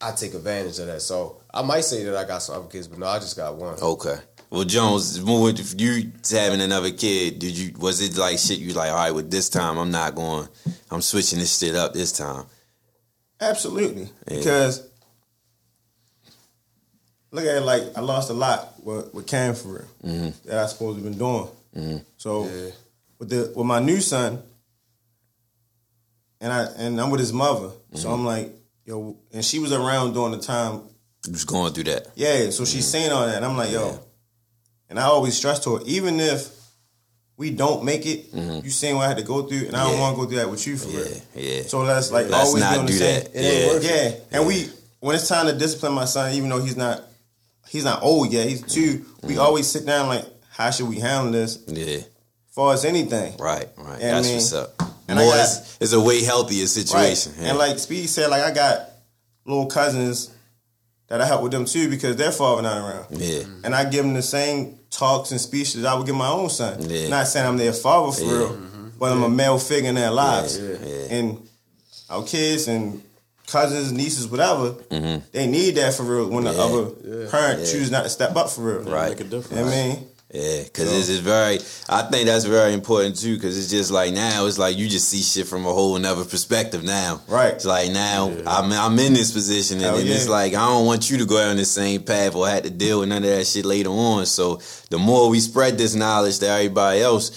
I take advantage of that. So I might say that I got some other kids, but no, I just got one. Okay. Well, Jones, moving if you having another kid, did you was it like shit? You like, all right, with this time, I'm not going. I'm switching this shit up this time. Absolutely. Yeah. Because look at it like I lost a lot with, with Cam for real Mm-hmm. that I supposed to have been doing. So Yeah. with the with my new son, and I and I'm with his mother. Mm-hmm. So I'm like, yo, and she was around during the time. You was going through that. Yeah, so she's saying all that. And I'm like, yo, and I always stress to her, even if we don't make it, you seen what I had to go through, and I don't Mm-hmm. Want to go through that with you for real. Yeah, yeah. So let's like Let's always be not on the do same. that. It ain't Yeah. worth Yeah, and we when it's time to discipline my son, even though he's not he's not old yet, he's 2 we Mm-hmm. always sit down like, how should we handle this? Yeah. As far as anything, Right, right. Yeah, I That's mean, what's up. and I More got- is, is a way healthier right? situation. Yeah. And like Speed said, like I got little cousins that I help with them too because their father not around, yeah, and I give them the same talks and speeches I would give my own son. Yeah. Not saying I'm their father for Yeah. real, but I'm a male figure in their lives, Yeah, yeah. and our kids and cousins, nieces, whatever, Mm-hmm. they need that for real when the Yeah. other parent choose not to step up for real. Right. Make a difference. You know what I mean? yeah. Because this is very. I think that's very important too. Because it's just like now, it's like you just see shit from a whole another perspective now. Right. It's like now I'm I'm in this position, and, Hell then it's like I don't want you to go down the same path or have to deal with none of that shit later on. So the more we spread this knowledge to everybody else,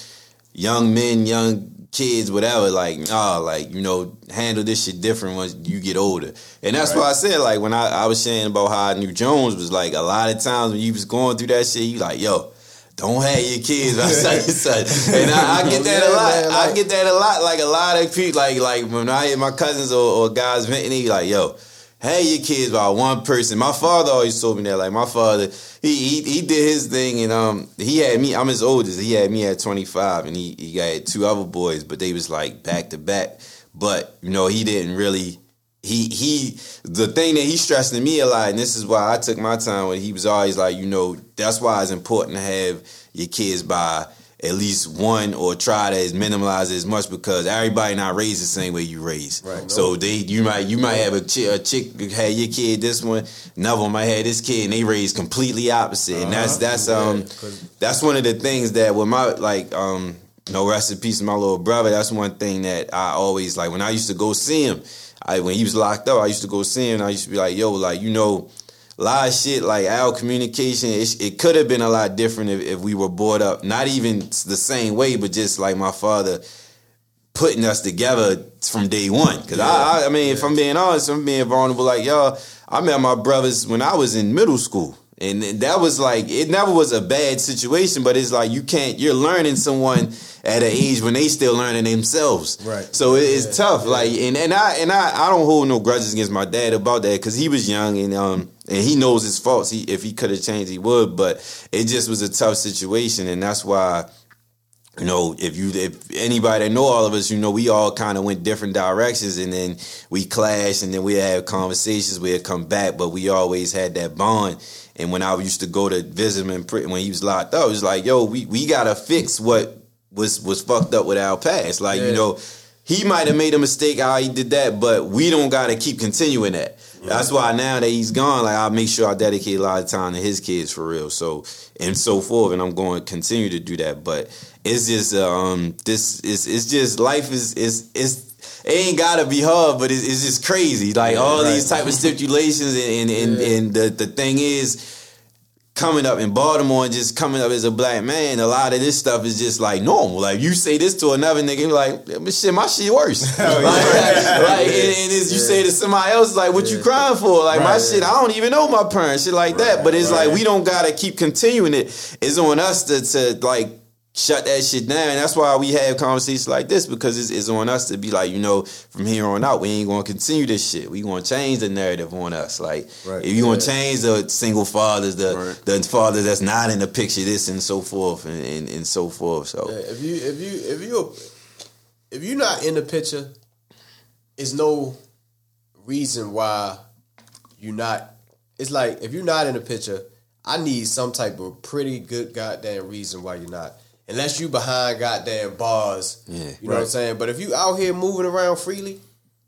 young men, young kids, whatever, like, nah, like, you know, handle this shit different once you get older. And that's why I said, like, when I, I was saying about how I knew Jones was like, a lot of times when you was going through that shit, you like, yo, don't have your kids by such and such. And I, I get that a lot. I get that a lot. Like, a lot of people, like, like when I hear my cousins or, or guys venting, like, yo, have your kids by one person. My father always told me that. Like my father, he he, he did his thing, and um, he had me. I'm his oldest. He had me at 25, and he he got two other boys, but they was like back to back. But you know, he didn't really. He he the thing that he stressed to me a lot, and this is why I took my time When He was always like, you know, that's why it's important to have your kids by at least one or try to minimize it as much because everybody not raised the same way you raised. Right. So they you might you might have a chick, a chick had your kid this one, another one might have this kid, and they raised completely opposite. And that's that's um Yeah, that's one of the things that with my like um no rest in peace, my little brother. That's one thing that I always like when I used to go see him. I when he was locked up, I used to go see him. and I used to be like, yo, like you know, a lot of shit like our communication. It, it could have been a lot different if, if we were brought up, not even the same way, but just like my father putting us together from day one. Because I, I, I mean, if I'm being honest, I'm being vulnerable. Like y'all, I met my brothers when I was in middle school. And that was like it never was a bad situation, but it's like you can't. You're learning someone at an age when they still learning themselves. Right. So it, it's tough. Like and, and I and I, I don't hold no grudges against my dad about that because he was young and um and he knows his faults. He if he could have changed, he would. But it just was a tough situation, and that's why you know, if you if anybody that know all of us, you know, we all kind of went different directions, and then we clashed, and then we had conversations. We'd come back, but we always had that bond. And when I used to go to visit him in prison when he was locked up, it was like, yo, we we gotta fix what was was fucked up with our past. Like you know, he might have made a mistake how he did that, but we don't gotta keep continuing that. That's why now that he's gone, like I make sure I dedicate a lot of time to his kids for real. So and so forth, and I'm going to continue to do that. But it's just um this is it's just life is is is. It ain't gotta be hard, but it's, it's just crazy. Like all these type of stipulations, and and, and, and the the thing is, coming up in Baltimore and just coming up as a black man, a lot of this stuff is just like normal. Like you say this to another nigga, you're like, shit, my shit worse. Oh, like, like, like, and, and as you say to somebody else, like, what you crying for? Like my shit, I don't even know my parents, shit like that. But it's like we don't gotta keep continuing it. It's on us to to like shut that shit down. That's why we have conversations like this because it's, it's on us to be like, you know, from here on out, we ain't gonna continue this shit. We gonna change the narrative on us. Like, Right. if you gonna change the single fathers, the Right. the father that's not in the picture, this and so forth, and, and, and so forth. So Yeah, if you if you if you if you're not in the picture, it's no reason why you're not. It's like if you're not in the picture, I need some type of pretty good goddamn reason why you're not. Unless you behind goddamn bars, Yeah. you know what I'm saying. But if you out here moving around freely,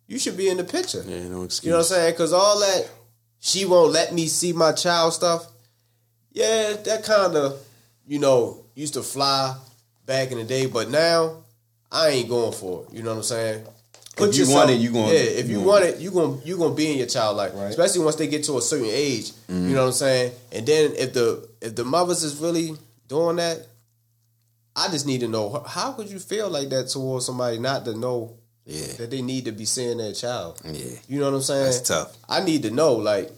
you should be in the picture. Yeah, no excuse. You know what I'm saying? Because all that she won't let me see my child stuff. Yeah, that kind of you know used to fly back in the day, but now I ain't going for it. You know what I'm saying? If you want it, you gonna- yeah. If you you want it, you gonna you gonna be in your child life, Right. especially once they get to a certain age. You mm. know what I'm saying? And then if the if the mothers is really doing that, I just need to know how could you feel like that towards somebody not to know yeah, that they need to be seeing their child. yeah, You know what I'm saying? that's tough. I need to know, like,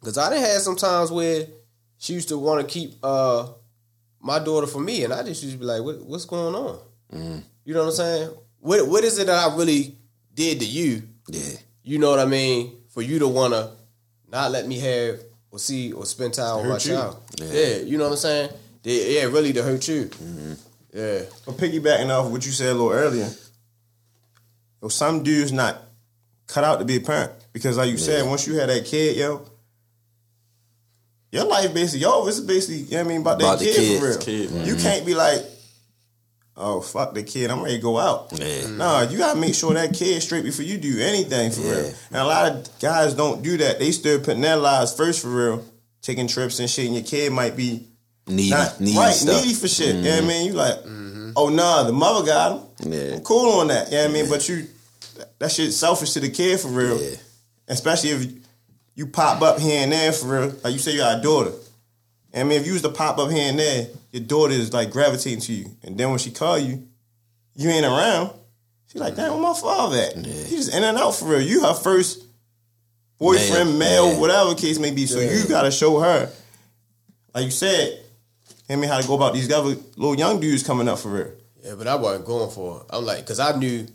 because I done had some times where she used to want to keep uh my daughter for me, and I just used to be like, what, "What's going on?" Mm-hmm. You know what I'm saying? What What is it that I really did to you? Yeah, You know what I mean? For you to want to not let me have or see or spend time with my you. child. Yeah. Yeah. you know what I'm saying? Yeah, yeah, really to hurt you. Mm-hmm. Yeah, But piggybacking off what you said a little earlier, yo, some dudes not cut out to be a parent because, like you said, once you had that kid, yo, your life basically, yo, it's basically, you know what I mean, about, About that the kid for kids. real. Kid, man. You can't be like, oh fuck the kid, I'm ready to go out. Yeah. Nah, you gotta make sure that kid's straight before you do anything for Yeah. real. And a lot of guys don't do that. They still putting their lives first for real, taking trips and shit. And your kid might be needy, not needy right, stuff. needy for shit. You know what I mm-hmm. mean? You like, oh nah, the mother got him. Yeah. I'm cool on that. You know what I mean? But you, that shit selfish to the kid for real. Yeah. Especially if you pop up here and there for real. Like you say, you got a daughter. I mean, if you was to pop up here and there, your daughter is like gravitating to you, and then when she call you, you ain't around. She like, damn, where my father at? He just in and out for real. You her first boyfriend, Male, male, yeah. whatever case may be. So you gotta show her, like you said, I mean, how to go about these other little young dudes coming up for real. Yeah, but I wasn't going for it. I'm like, because I knew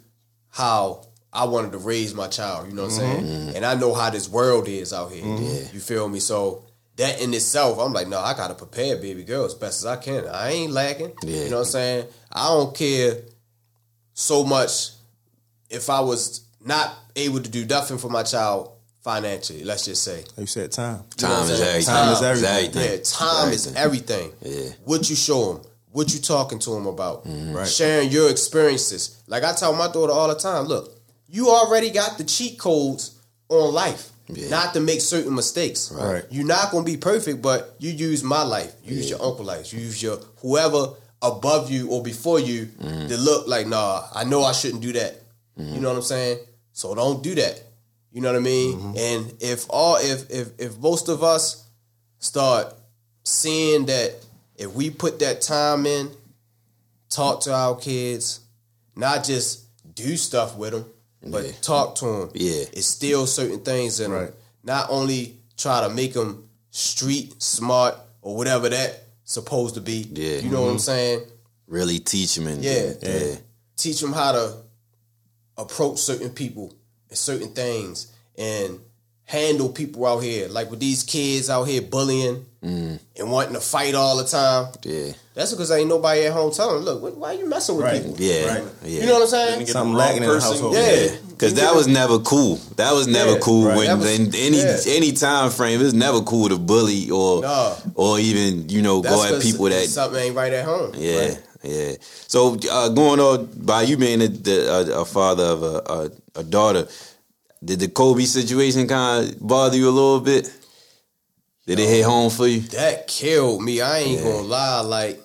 how I wanted to raise my child. You know what I'm saying? Mm-hmm. And I know how this world is out here. Mm-hmm. You feel me? So that in itself, I'm like, no, I gotta prepare baby girl as best as I can. I ain't lacking. Yeah. You know what I'm saying? I don't care so much if I was not able to do nothing for my child financially. Let's just say. You said, time. You know Time is everything. Time is everything. Yeah, time is everything. Yeah. What you show them, what you talking to them about, mm-hmm. Right. sharing your experiences. Like I tell my daughter all the time, look, you already got the cheat codes on life. Yeah. Not to make certain mistakes. Right. You're not gonna be perfect, but you use my life, you use your uncle life, you use your whoever above you or before you mm-hmm. to look like, nah, I know I shouldn't do that. You mm-hmm. know what I'm saying? So don't do that. You know what I mean? Mm-hmm. And if all if if if most of us start seeing that if we put that time in, talk to our kids, not just do stuff with them, but Yeah. talk to them. Yeah. Instill certain things in Right. them. Not only try to make them street smart or whatever that supposed to be. Yeah. You know what I'm mm-hmm. saying? Really teach them and Yeah. yeah. Teach them how to approach certain people certain things and handle people out here. Like with these kids out here bullying mm. and wanting to fight all the time. Yeah. That's because ain't nobody at home telling them, look, why are you messing with Right. people? Yeah. Right. Yeah. You know what I'm saying? Something lacking in the household. Yeah. Cause that was never cool. That was never Yeah, cool right. when was- in any yeah. any time frame. It's never cool to bully or No. or even you know That's go at people that something ain't right at home. yeah yeah. So uh, going on by you being a, a, a father of a, a, daughter, did the Kobe situation kind of bother you a little bit? Did it hit home for you? That killed me. I ain't Yeah. gonna lie, like,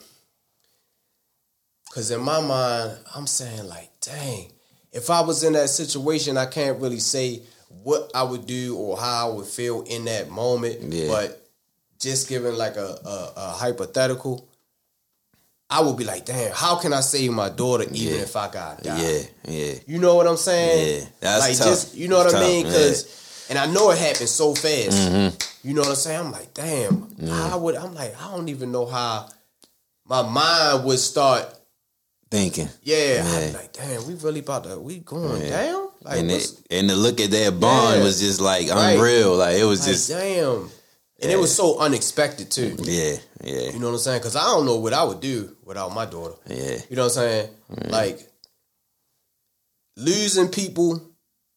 cause in my mind, I'm saying like, dang, if I was in that situation, I can't really say what I would do or how I would feel in that moment. Yeah. But just giving like a, a, a hypothetical, I would be like, damn, how can I save my daughter even Yeah. if I got die? Yeah, yeah. You know what I'm saying? Yeah, that's like tough. just you know what It's I mean? Mm-hmm. Because and I know it happened so fast. You know what I'm saying? I'm like, damn. How would I'm like, I don't even know how my mind would start. Thinking. Yeah, I'd Yeah. like, damn, we really about to we going Yeah. down? Like, and it, and to look at that bond Yeah. was just like Right. unreal. Like it was like, just damn. And it was so unexpected too. yeah, yeah, You know what I'm saying? Because I don't know what I would do without my daughter. yeah, You know what I'm saying? Like losing people,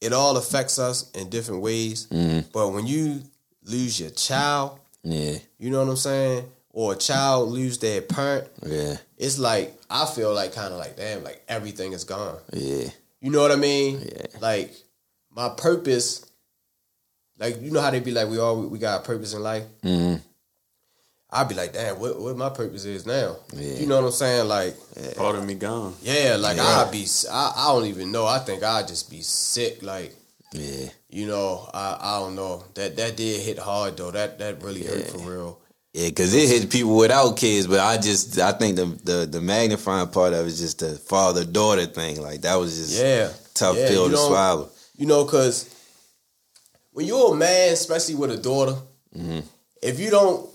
it all affects us in different ways. Mm-hmm. But when you lose your child, yeah, you know what I'm saying? Or a child lose their parent, yeah, it's like I feel like kind of like damn, like everything is gone. yeah, You know what I mean? Yeah. Like my purpose, like you know how they be like we all we got a purpose in life. hmm I'd be like, damn, what what my purpose is now? Yeah. You know what I'm saying? Like Part of me gone. Yeah, like Yeah. I'd be, I, I don't even know. I think I'd just be sick. Like yeah. you know, I, I don't know. That that did hit hard though. That that really hurt for real. Yeah, because it hit people without kids, but I just I think the the, the magnifying part of it is just the father daughter thing. Like that was just Yeah, tough Yeah, pill to don't- swallow. You know, cause when you're a man, especially with a daughter, Mm-hmm. if you don't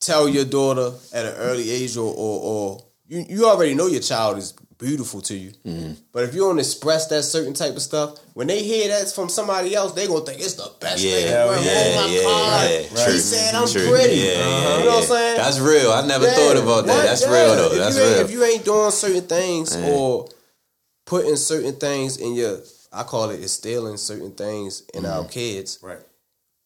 tell your daughter at an early age, or or, or you you already know your child is beautiful to you, Mm-hmm. but if you don't express that certain type of stuff, when they hear that from somebody else, they gonna think it's the best Yeah, thing. yeah, ever. oh my yeah, god, yeah. he True, said I'm true. pretty. Yeah, yeah, you know what I'm saying? That's real. I never Yeah, thought about that. That's Yeah. real though. If That's you ain't- real. If you ain't doing certain things Yeah. or putting certain things in your, I call it instilling certain things in Mm-hmm. our kids. Right.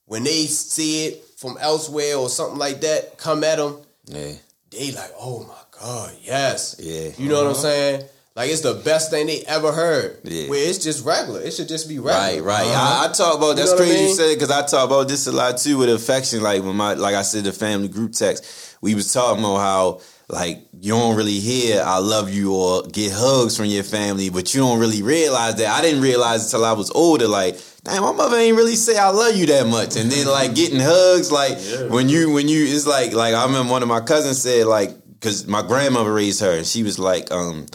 When they see it from elsewhere or something like that, come at them, yeah, they like, oh my god, yes. Yeah. You know what I'm saying? Like it's the best thing they ever heard. Yeah. Where it's just regular. It should just be Right, regular. right. Uh-huh. I, I talk about You that's know what I crazy you mean? said because I talk about this a lot too with affection. Like when my like I said the family group text, we was talking about how like you don't really hear I love you or get hugs from your family, but you don't really realize that. I didn't realize until I was older. Like, damn, my mother ain't really say I love you that much. And then like getting hugs, like when you when you it's like like I remember one of my cousins said like because my grandmother raised her and she was like um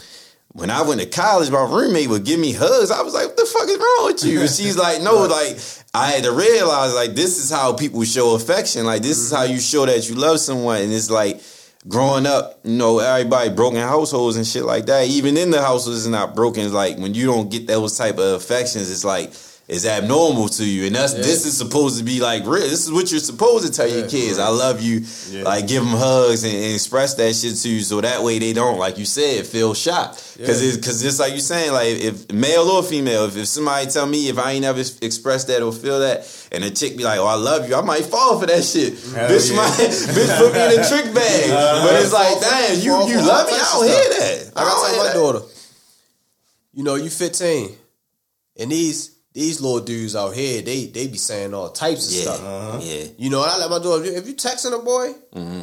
when I went to college, my roommate would give me hugs. I was like, what the fuck is wrong with you? And she's like, no, like, I had to realize, like, this is how people show affection. Like, this is how you show that you love someone. And it's like, growing up, you know, everybody broken households and shit like that. Even in the households is not broken. It's like, when you don't get those type of affections, it's like, it's abnormal to you. And that's, this is supposed to be like real. This is what you're supposed to tell your kids. I love you. Like, give them hugs and, and express that shit to you. So that way they don't, like you said, feel shot. Cause it's, cause just like you're saying, like if male or female, if, if somebody tell me if I ain't ever expressed that or feel that, and a chick be like, "Oh, I love you," I might fall for that shit. bitch, yeah. might, bitch put me in a trick bag. Uh-huh. but it's like, damn, you you love me? I don't hear that. I Like I don't tell hear my that. daughter, you know, you 15, and these these little dudes out here, they they be saying all types of Yeah, stuff. yeah, You know, and I let my daughter. If you texting a boy, Mm-hmm.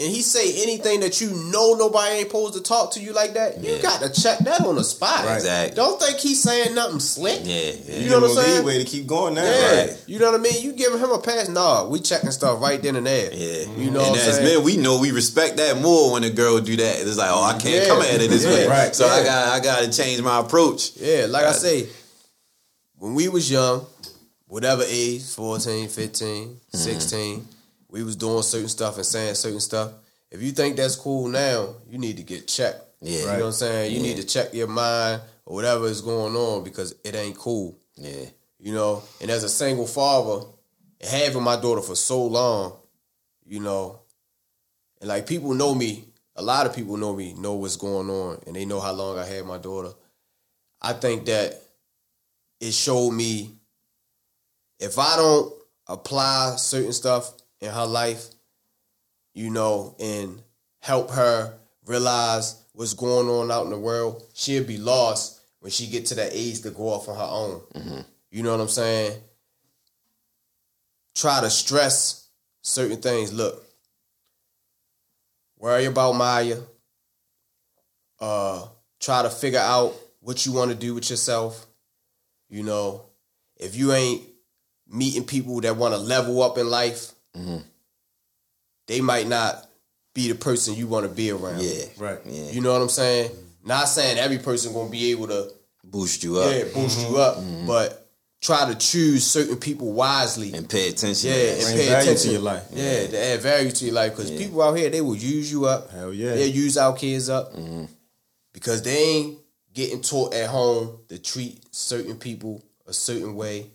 and he say anything that you know nobody ain't supposed to talk to you like that, you got to check that on the spot. Right. Exactly. Don't think he's saying nothing slick. yeah, yeah. You know what I'm Give him saying? Leeway to keep going now. Yeah, Right. you know what I mean. You giving him a pass? Nah, we checking stuff right then and there. Yeah, you know and what as saying. men, we know we respect that more when a girl do that. It's like, oh, I can't Yeah. come at it this Yeah. way, Right. So I got I got to change my approach. Yeah, like I say, when we was young, whatever age, 14, 15, mm-hmm. 16, we was doing certain stuff and saying certain stuff. If you think that's cool now, you need to get checked. Yeah. You know what I'm saying? You need to check your mind or whatever is going on because it ain't cool. Yeah, You know, and as a single father, having my daughter for so long, you know, and like people know me, a lot of people know me, know what's going on, and they know how long I had my daughter. I think that it showed me if I don't apply certain stuff in her life, you know, and help her realize what's going on out in the world. She'll be lost when she get to that age to go off on her own. You know what I'm saying? Try to stress certain things. Look, worry about Maya. Uh, try to figure out what you want to do with yourself. You know, if you ain't meeting people that want to level up in life, mm-hmm. they might not be the person you want to be around. Yeah. Right. Yeah. You know what I'm saying? Not saying every person gonna be able to Boost you up yeah, boost mm-hmm. you up, mm-hmm. but try to choose certain people wisely. and pay attention. yeah, to and. Bring pay value to attention your life. Yeah, to add value to your life because people out here they will use you up. Hell yeah. They'll use our kids up because they ain't getting taught at home to treat certain people a certain way,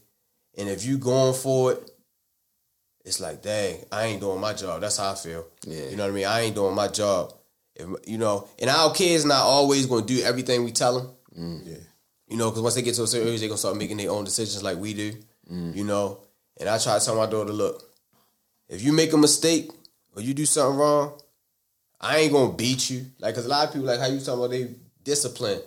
and if you going for it, it's like, dang, I ain't doing my job. That's how I feel. Yeah. you know what I mean. I ain't doing my job. If, you know, and our kids not always gonna do everything we tell them. Mm. Yeah. You know, because once they get to a certain age, they gonna start making their own decisions like we do. Mm. You know, and I try to tell my daughter, look, if you make a mistake or you do something wrong, I ain't gonna beat you. Like, cause a lot of people like how you talking about they discipline.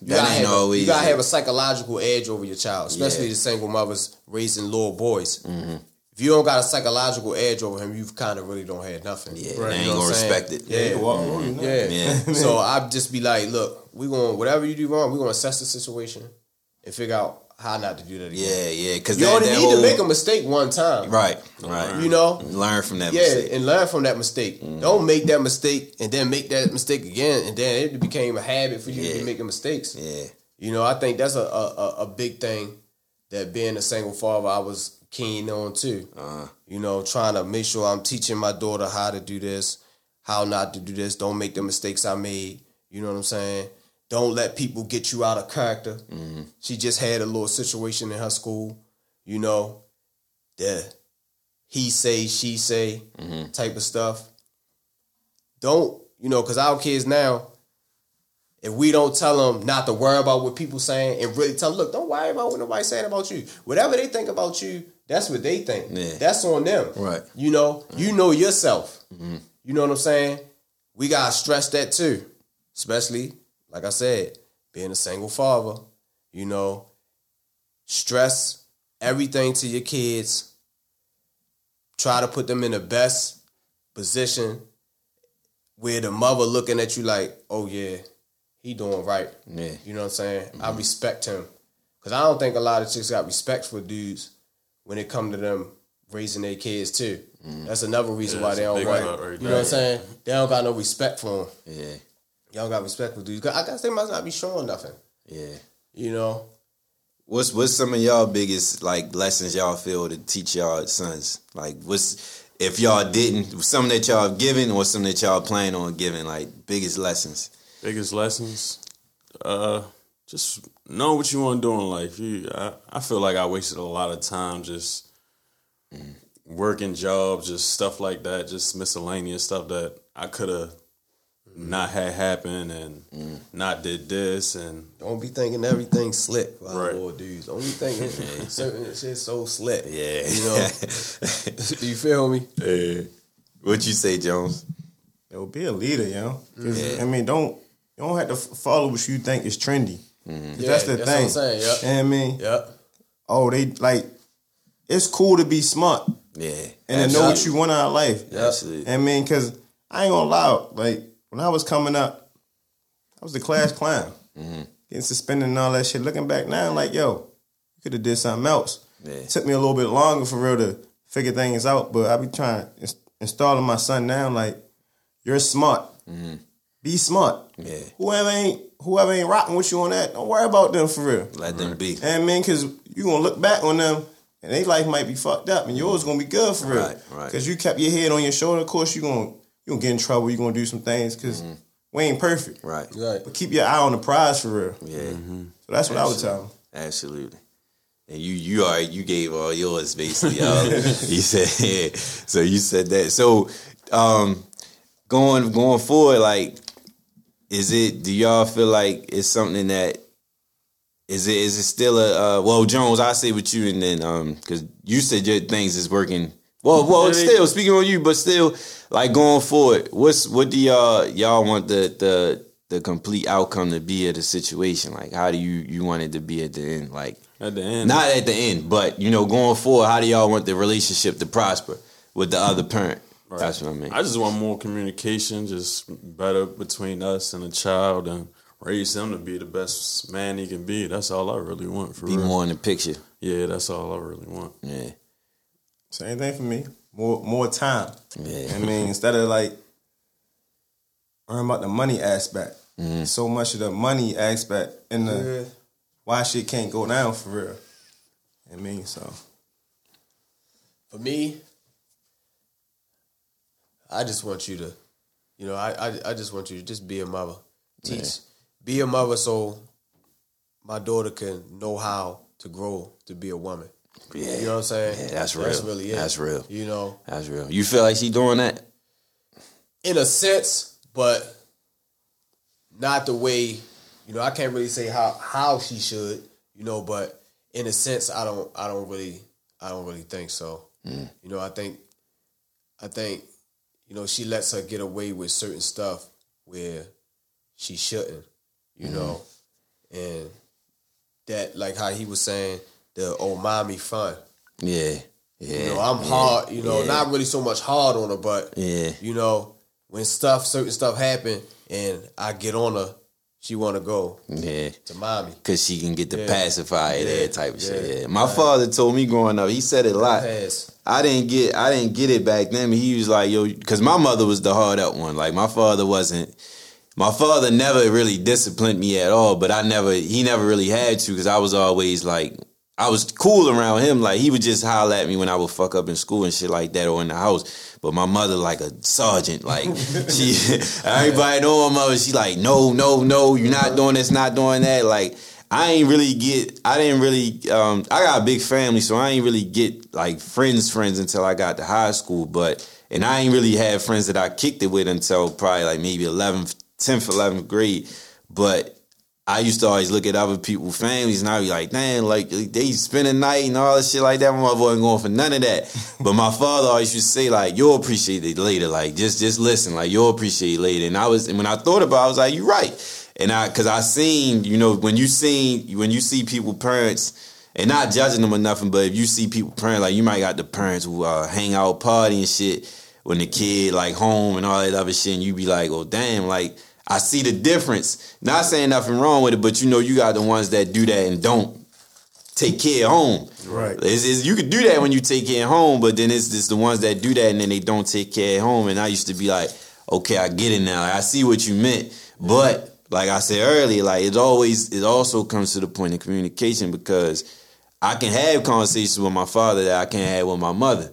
You That gotta, ain't have, a, always you gotta have a psychological edge over your child, especially Yeah. the single mothers raising little boys. Mm-hmm. If you don't got a psychological edge over him, you kind of really don't have nothing. Yeah, You they know ain't what gonna respect it. Yeah, You walk wrong, you know. yeah. Yeah. so I just be like, look, we going to whatever you do wrong, we gonna assess the situation and figure out how not to do that again. Yeah, yeah. Because You that, only that need whole, to make a mistake one time. right, right. You know? learn from that Yeah, mistake. and learn from that mistake. Don't make that mistake and then make that mistake again, and then it became a habit for you to Yeah. be making mistakes. Yeah, You know, I think that's a, a, a- a big thing that being a single father, I was keen on too. Uh-huh. You know, trying to make sure I'm teaching my daughter how to do this, how not to do this. Don't make the mistakes I made. You know what I'm saying? Don't let people get you out of character. Mm-hmm. She just had a little situation in her school, you know, that he say, she say Mm-hmm. type of stuff. Don't, you know, because our kids now, if we don't tell them not to worry about what people saying and really tell them, look, don't worry about what nobody's saying about you. Whatever they think about you, that's what they think. Yeah. That's on them. Right. You know, you know yourself. You know what I'm saying? We gotta stress that too. Especially, like I said, being a single father, you know, stress everything to your kids. Try to put them in the best position where the mother looking at you like, oh yeah, he doing right. Yeah. You know what I'm saying? I mm-hmm. respect him. Cause I don't think a lot of chicks got respect for dudes when it come to them raising their kids too. Mm. That's another reason Yeah, why they don't big want. right you know what I'm saying? They don't got no respect for them. yeah, Y'all got respect for dudes. 'Cause I guess they must not be showing nothing. yeah. You know? What's what's some of y'all biggest like lessons y'all feel to teach y'all sons? Like what's if y'all didn't some that y'all have given or some that y'all plan on giving? Like biggest lessons. Biggest lessons, uh, just know what you want to do in life. You, I, I feel like I wasted a lot of time just working jobs, just stuff like that, just miscellaneous stuff that I could have not had happen and not did this and Don't be thinking everything slick, by Right. little dudes. Don't be thinking certain shit's so slick. Yeah, You know? you feel me? yeah. What you say, Jones? Yo, be a leader, yo. 'Cause, Yeah. I mean, don't you don't have to follow what you think is trendy. Mm-hmm. 'Cause Yeah, that's the that's what thing. I'm saying, yep. And I mean, Yep. oh, they like it's cool to be smart Yeah, and to know what you want out of life. Absolutely. I mean, cause I ain't gonna lie, like when I was coming up, I was the class clown, Mm-hmm. getting suspended and all that shit. Looking back now, I'm like, yo, you could have did something else. Yeah. It took me a little bit longer for real to figure things out, but I be trying ins- installing my son now. Like, you're smart. Be smart. Mm-hmm. Yeah. Whoever ain't whoever ain't rocking with you on that, don't worry about them for real. Let them be. And I mean, cause you gonna look back on them and their life might be fucked up and yours gonna be good for real. Right, right. Cause you kept your head on your shoulder. Of course you gonna you gonna get in trouble, You're gonna do some things because we ain't perfect. Right. Right. But keep your eye on the prize for real. Yeah. So that's what I would tell them. Absolutely. And you you are you gave all yours basically. All, you said yeah. So you said that. So um going going forward, like is it do y'all feel like it's something that is it is it still a uh, well Jones, I say with you and then um because you said your things is working Well, well, still speaking on you, but still, like going forward, what's what do y'all y'all want the the the complete outcome to be of the situation? Like, how do you you want it to be at the end? Like, At the end, not at the end, but you know, going forward, how do y'all want the relationship to prosper with the other parent? That's what I mean. I just want more communication, just better between us and the child, and raise him to be the best man he can be. That's all I really want for be real. more in the picture. Yeah, that's all I really want. Yeah, Same thing for me. More more time. yeah, I mean, instead of like worrying about the money aspect, Mm-hmm. so much of the money aspect in the why shit can't go down for real. I mean, so For me, I just want you to, you know, I I, I just want you to just be a mother. Teach, be a mother, so my daughter can know how to grow to be a woman. Yeah. You know what I'm saying? Yeah, that's That's real. really it. That's real. You know, That's real. You feel like she doing that? in a sense, but not the way. You know, I can't really say how how she should. You know, but in a sense, I don't I don't really I don't really think so. Mm. You know, I think I think you know she lets her get away with certain stuff where she shouldn't. You know, and that like how he was saying the mommy fun. Yeah, yeah. You know, I'm hard. You know, yeah. not really so much hard on her, but Yeah. you know, when stuff, certain stuff happen, and I get on her, she want to go yeah. to mommy. Cause she can get the Yeah. pacifier Yeah. there type of shit. Yeah. Yeah. My father told me growing up, he said it a lot. Pass. I didn't get I didn't get it back then. He was like, yo, because my mother was the hard up one. Like my father wasn't. My father never really disciplined me at all. But I never he never really had to because I was always like I was cool around him. Like he would just holler at me when I would fuck up in school and shit like that or in the house. But my mother like a sergeant. Like she everybody know my mother. She like no no no you're not doing this not doing that. Like I ain't really get. I didn't really. Um, I got a big family, so I ain't really get like friends, friends until I got to high school. But and I ain't really had friends that I kicked it with until probably like maybe 11th, 10th, 11th grade. But I used to always look at other people's families and I'd be like, damn, like they spend a night and all that shit like that. My mother wasn't going for none of that. but my father always used to say, like, you'll appreciate it later. Like, just just listen, like you'll appreciate it later. And I was and when I thought about it, I was like, you're right. And I cause I seen, you know, when you seen when you see people parents and not judging them or nothing, but if you see people parents, like you might got the parents who uh, hang out party and shit when the kid like home and all that other shit, and you be like, oh damn, like I see the difference. Not saying nothing wrong with it, but you know you got the ones that do that and don't take care of home. Right. It's, it's- you could do that when you take care of home, but then it's just the ones that do that and then they don't take care of home. And I used to be like, okay, I get it now. I see what you meant, but like I said earlier, like it always it also comes to the point of communication because I can have conversations with my father that I can't have with my mother.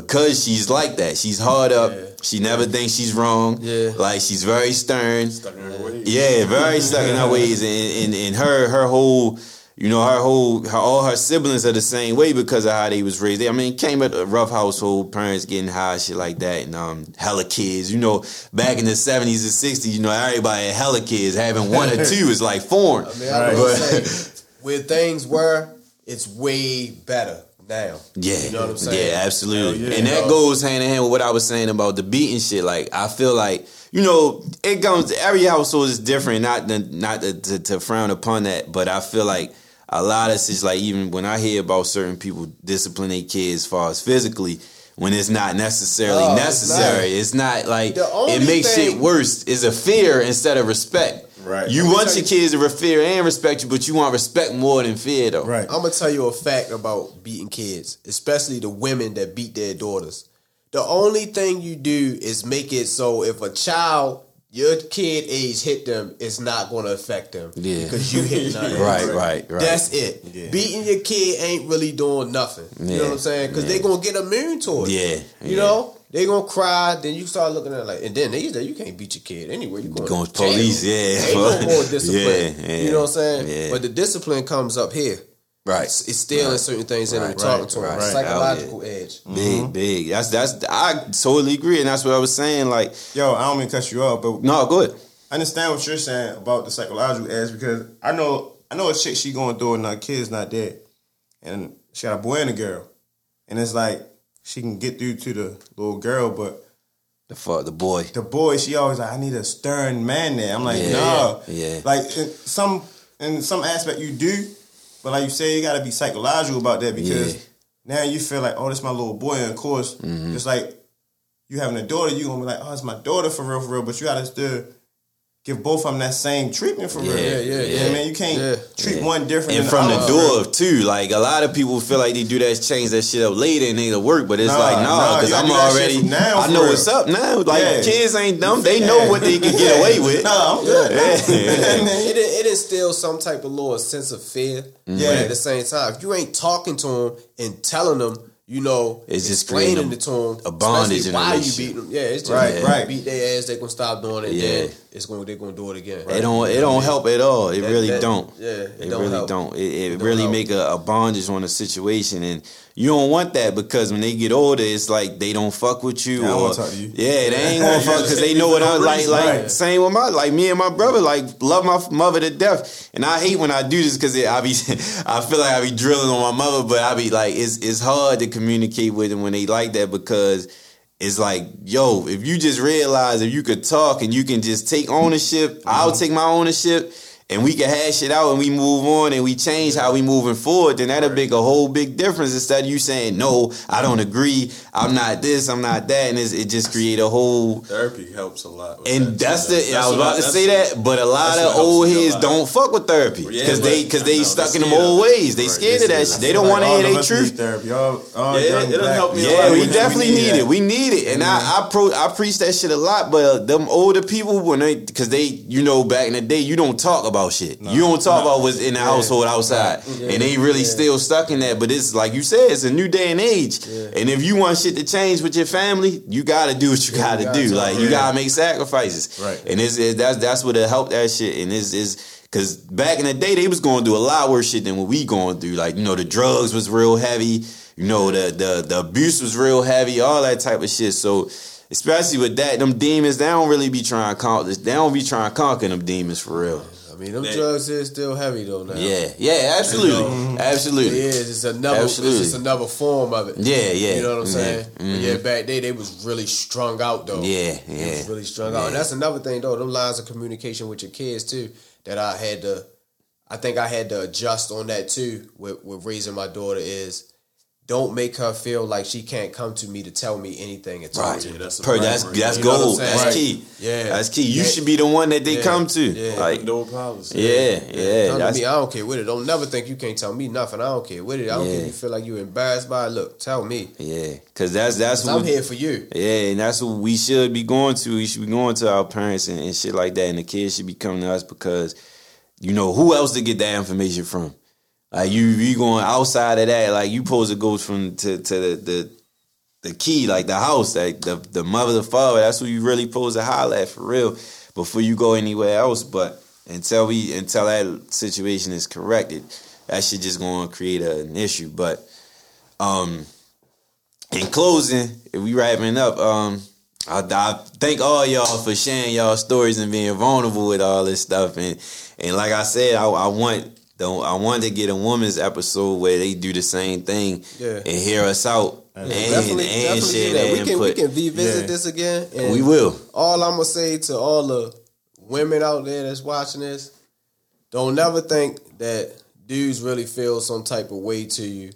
Because she's like that. She's hard up. Yeah. She never thinks she's wrong. Yeah. Like she's very stern. Stuck in her ways. Yeah, very stuck in her ways, and, and and her her whole, you know, her whole her, all her siblings are the same way because of how they was raised. I mean, came at a rough household, parents getting high, shit like that, and um, hella kids. You know, back in the seventies and sixties, you know, everybody had hella kids. Having one or two is like foreign. I mean, I Right. would say where things were, it's way better now. Yeah, you know what I'm saying. Yeah, absolutely. Yeah. And that know? goes hand in hand with what I was saying about the beating shit. Like I feel like you know it comes. Every household is different. Not the, not to, to, to frown upon that, but I feel like a lot of it's like even when I hear about certain people discipline their kids as far as physically. When it's not necessarily Oh, it's necessary, not. it's not like it makes shit worse. Is a fear instead of respect. Right. You want your you- kids to revere and respect you, but you want respect more than fear, though. Right. I'm gonna tell you a fact about beating kids, especially the women that beat their daughters. The only thing you do is make it so if a child, your kid age hit them, it's not gonna affect them. Yeah. Because you hit nothing. Right, right, right. That's it. Yeah. Beating your kid ain't really doing nothing. You Yeah. know what I'm saying? Because they gonna get immune to it. Yeah, You yeah. know? They gonna cry, then you start looking at it like, and then they say you can't beat your kid anywhere. You going, Going to jail. police, yeah. Ain't no more discipline. Yeah, yeah. You know what I'm saying? Yeah. But the discipline comes up here. Right. It's, it's still in certain things in them Right, talking right, to right. Psychological edge. Big, mm-hmm. big. That's that's. I totally agree, and that's what I was saying. Like, Yo, I don't mean to cut you off, but no, good. I understand what you're saying about the psychological edge because I know I know a chick she going through it and her kid's not dead. And she got a boy and a girl. And it's like she can get through to the little girl, but The fuck the boy. the boy, she always like, I need a stern man there. I'm like, Yeah, nah. yeah. Like in some in some aspect you do, but like you say, you gotta be psychological about that because Yeah. now you feel like, oh, this my little boy, and of course, Mm-hmm. just like you having a daughter, you gonna be like, oh, it's my daughter for real, for real. But you gotta still give both of them that same treatment for real. Yeah, yeah, You know yeah. I mean, you can't Yeah. treat Yeah. one different And than from the other. door too, like a lot of people feel like they do that, change that shit up later and it'll work, but it's Nah, like nah, nah, because you gotta I'm do that shit already, now, I know real. what's up now. Like Yeah. kids ain't dumb; they know what they can get away with. Nah, I'm good. it, it instills some type of little sense of fear. Yeah. But at the same time, if you ain't talking to them and telling them, you know, It's just explaining it to them, a bondage in a why you beating them. Yeah, it's just Right, right. Beat their ass, they gonna stop doing it. Yeah. Then it's gonna they're gonna do it again. It don't. It don't help at all. It That- really that- don't. yeah, it it, don't really help. don't. It, it, don't really help. make a, a bondage on a situation, and you don't want that because when they get older, it's like they don't fuck with you. Don't or, talk to you. Yeah, they ain't gonna Yeah, fuck because they know what I no like. Like right. same with my like me and my brother. Like love my mother to death, and I hate when I do this because I be I feel like I be drilling on my mother, but I be like it's it's hard to communicate with them when they like that because it's like, yo, if you just realize if you could talk and you can just take ownership, I'll mm-hmm. take my ownership and we can hash it out and we move on and we change how we moving forward, then that'll make a whole big difference instead of you saying, no, I don't agree, I'm not this, I'm not that, and it's, it just create a whole Therapy helps a lot. and that, that's the I was about to say that, but a lot of old heads don't fuck with therapy Yeah, because they because they know, stuck in them old ways. They right, scared of that shit. They don't Like, want to hear of their truth. Therapy. All, all Yeah, young it'll help me a lot. Yeah, we We definitely need need it. We need it, and I I, pro, I preach that shit a lot. But uh, them older people, when they because they you know back in the day, you don't talk about shit. you don't talk about what's in the household outside, and they really still stuck in that. But it's like you said, it's a new day and age, and if you want shit to change with your family, you got to do what you got to gotta do. Like you gotta make sacrifices, Right. And it's, it, that's that's what it helped that shit, and it's is. Cause back in the day, they was going through a lot worse shit than what we going through. Like you know, the drugs was real heavy. You know, the the the abuse was real heavy. All that type of shit. So, especially with that, them demons, they don't really be trying to conquer. They don't be trying to conquer them demons for real. I mean, them They- drugs is still heavy though now. Yeah, yeah, absolutely, It absolutely. Yeah, It's another. Absolutely. It's just another form of it. Yeah, yeah. You know what I'm Yeah. saying? But mm-hmm. yeah, back then they was really strung out though. Yeah, They yeah. was really strung out. And that's another thing though. Them lines of communication with your kids too. That I had to. I think I had to adjust on that too with, with raising my daughter. Is don't make her feel like she can't come to me to tell me anything and talk Right. to that's Per, that's that's You know what I'm gold. That's Right. key. Yeah. that's key. You Yeah. should be the one that they Yeah. come to. Yeah. Like, No policy. yeah, yeah. Come to me, I don't care with it. Don't never think you can't tell me nothing. I don't care with it. I don't care if you feel like you're embarrassed by it. Look, tell me. yeah, cause that's that's 'Cause what I'm here for you. Yeah, and that's what we should be going to. We should be going to our parents and, and shit like that, and the kids should be coming to us because you know who else to get that information from. Like you, you going outside of that. Like you supposed to go from to to the the, the key, like the house, like the the mother, the father. That's who you really supposed to holler at for real before you go anywhere else. But until we until that situation is corrected, that shit just to create a, an issue. But um in closing, if we wrapping up, um, I, I thank all y'all for sharing y'all stories and being vulnerable with all this stuff. And and like I said, I, I want the I wanted to get a woman's episode where they do the same thing Yeah. and hear us out and, definitely, and definitely share that. that We can, we can revisit Yeah. this again. And we will. All I'm gonna say to all the women out there that's watching this, don't never think that dudes really feel some type of way to you.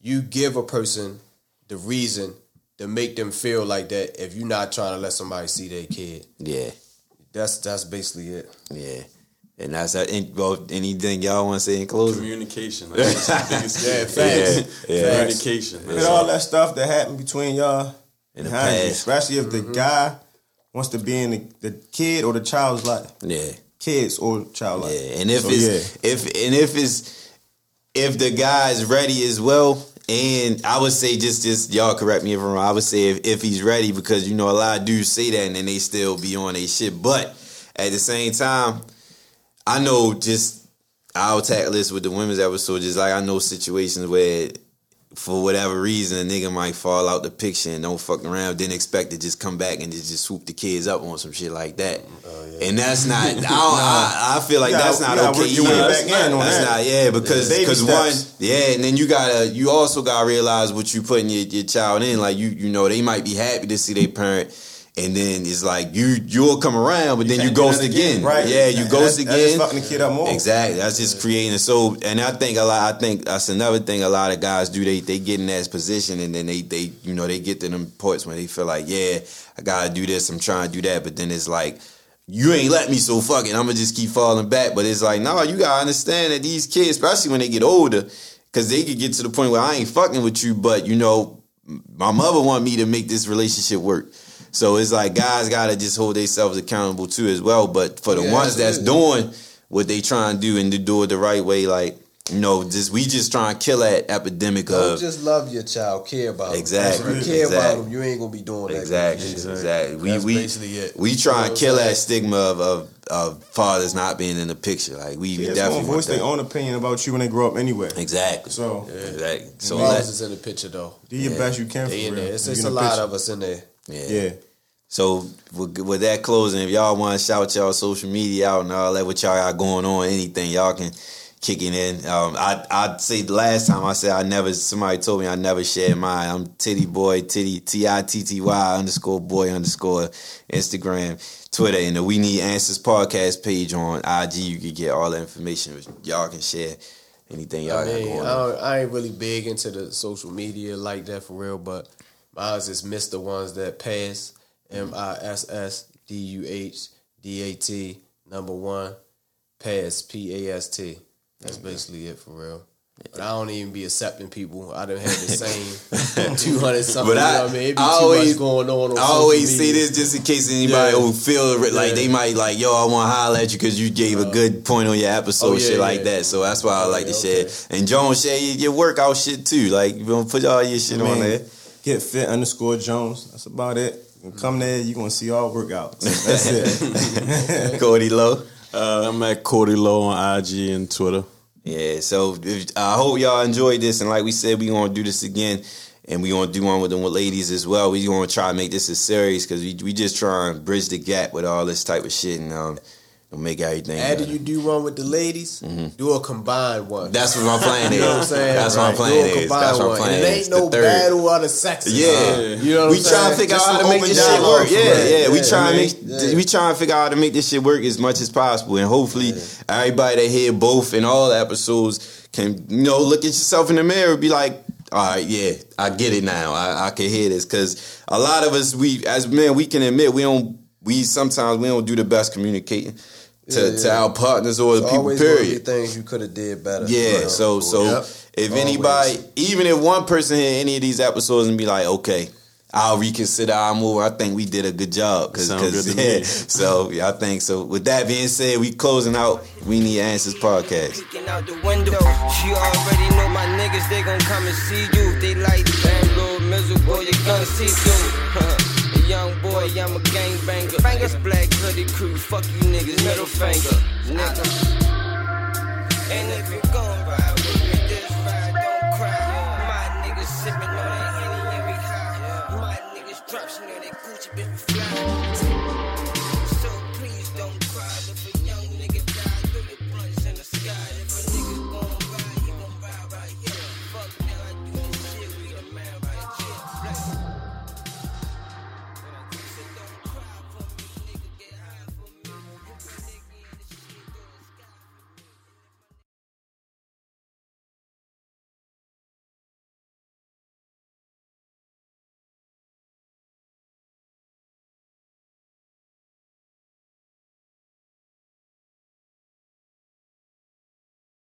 You give a person the reason to make them feel like that if you're not trying to let somebody see their kid. Yeah, That's that's basically it. yeah. And that's that. And, well, anything y'all want to say in closing? Communication. That's the biggest Yeah, thing. facts. Yeah, yeah. Communication. With all that stuff that happened between y'all, In the behind you, past. especially if the mm-hmm. guy wants to be in the, the kid or the child's life, Yeah. kids or child life. Yeah, and if So, it's if and if it's if the guy is ready as well, and I would say just just y'all correct me if I'm wrong. I would say if, if he's ready because you know a lot of dudes say that and then they still be on a shit. But at the same time, I know just I'll tackle this with the women's episode. Just like I know situations where for whatever reason, a nigga might fall out the picture and don't fuck around, then expect to just come back and just, just swoop the kids up on some shit like that. Oh, yeah. And that's not. I, don't, I, I feel like gotta- that's not okay. You either. back in on that's that. not. Yeah, because because one, yeah, and then you gotta. You also gotta realize what you putting your, your child in. Like you, you know, they might be happy to see their parent. And then it's like you you'll come around, but then you ghost that again. Right. Yeah, you ghost that's, again. That's just fucking the kid up more. Exactly. That's just creating so and I think a lot I think that's another thing a lot of guys do. They they get in that position and then they they you know, they get to them points when they feel like, Yeah, I gotta do this, I'm trying to do that, but then it's like you ain't let me so fuck it. I'm gonna just keep falling back. But it's like, no, you gotta understand that these kids, especially when they get older, because they could get to the point where I ain't fucking with you, but you know, my mother want me to make this relationship work. So it's like guys gotta just hold themselves accountable too as well. But for the Yeah, ones that's absolutely. doing what they trying to do and to do it the right way, like you know, just we just trying to kill that epidemic Don't of just love your child, care about Exactly, Him. If you care exactly. about them, you ain't gonna be doing that. exactly, good shit. exactly. We That's we basically it. we try and kill that saying? stigma of of, of fathers not being in the picture. Like we, we definitely voice their own opinion about you when they grow up anyway. Exactly. So exactly. So Moms let, is in the picture though. do your best you can for They in real. there. It's, it's a lot picture. of us in there. Yeah. Yeah. So with, with that closing, if y'all want to shout y'all social media out and all that, what y'all got going on, anything y'all can kick it in. Um, I I'd say the last time I said I never. Somebody told me I never shared mine. I'm Titty Boy Titty T I T T Y underscore Boy underscore Instagram, Twitter, and the We Need Answers podcast page on IG. You can get all the information. Y'all can share anything y'all I got mean, going I, I ain't really big into the social media like that for real, but mine's is miss the ones that pass. M I S S D U H D A T number one pass P A S T. That's basically it for real. But I don't even be accepting people. I done had the same two hundred something. But I- you know what I mean, I always- going on. on I always say this just in case anybody Yeah. will feel like Yeah. they might like, yo, I want to holler at you because you gave a good point on your episode, Oh, yeah, shit like that. So that's why I like to Okay, share. And Jones share your, workout shit too. Like you gonna put all your shit I on there. Get fit underscore Jones. That's about it. You come there, you're gonna see all workouts. That's it. Cody Low. Uh, I'm at Cody Low on IG and Twitter. Yeah, so if, I hope y'all enjoyed this, and like we said, we gonna do this again, and we gonna do one with them with ladies as well. We gonna try to make this a series because we we just try and bridge the gap with all this type of shit and um make everything. After better. you do one with the ladies, do a combined one. Mm-hmm. That's what my plan is. You know what I'm saying? That's what my Right. plan Do a is. That's what my plan And it is. ain't no third. battle of the sexes. Yeah, You know what we I'm trying to figure out how to make this shit work. Yeah, yeah, we Yeah, trying to make yeah. we trying to figure out how to make this shit work as much as possible, and hopefully everybody that hear both and all episodes can you know look at yourself in the mirror and be like. All right, yeah, I get it now. I, I can hear this because a lot of us, we as men, we can admit we don't. We sometimes we don't do the best communicating to, Yeah, to our partners or the It's people. always gonna be Period. things you could have did better. Yeah, You so so Yep. if Always. anybody, even if one person hear any of these episodes and be like, okay, I'll reconsider our move. I think we did a good job. Cause, Sound 'cause, good to yeah, me. so yeah, I think so. With that being said, we closing out. We need answers podcast. Peeking out the window. You already know my niggas, they gon' come and see you. They like, damn, miserable, you gonna see through. Young boy, I'm a gangbanger. This black hoodie crew, fuck you niggas, middle finger. Nigga. And if you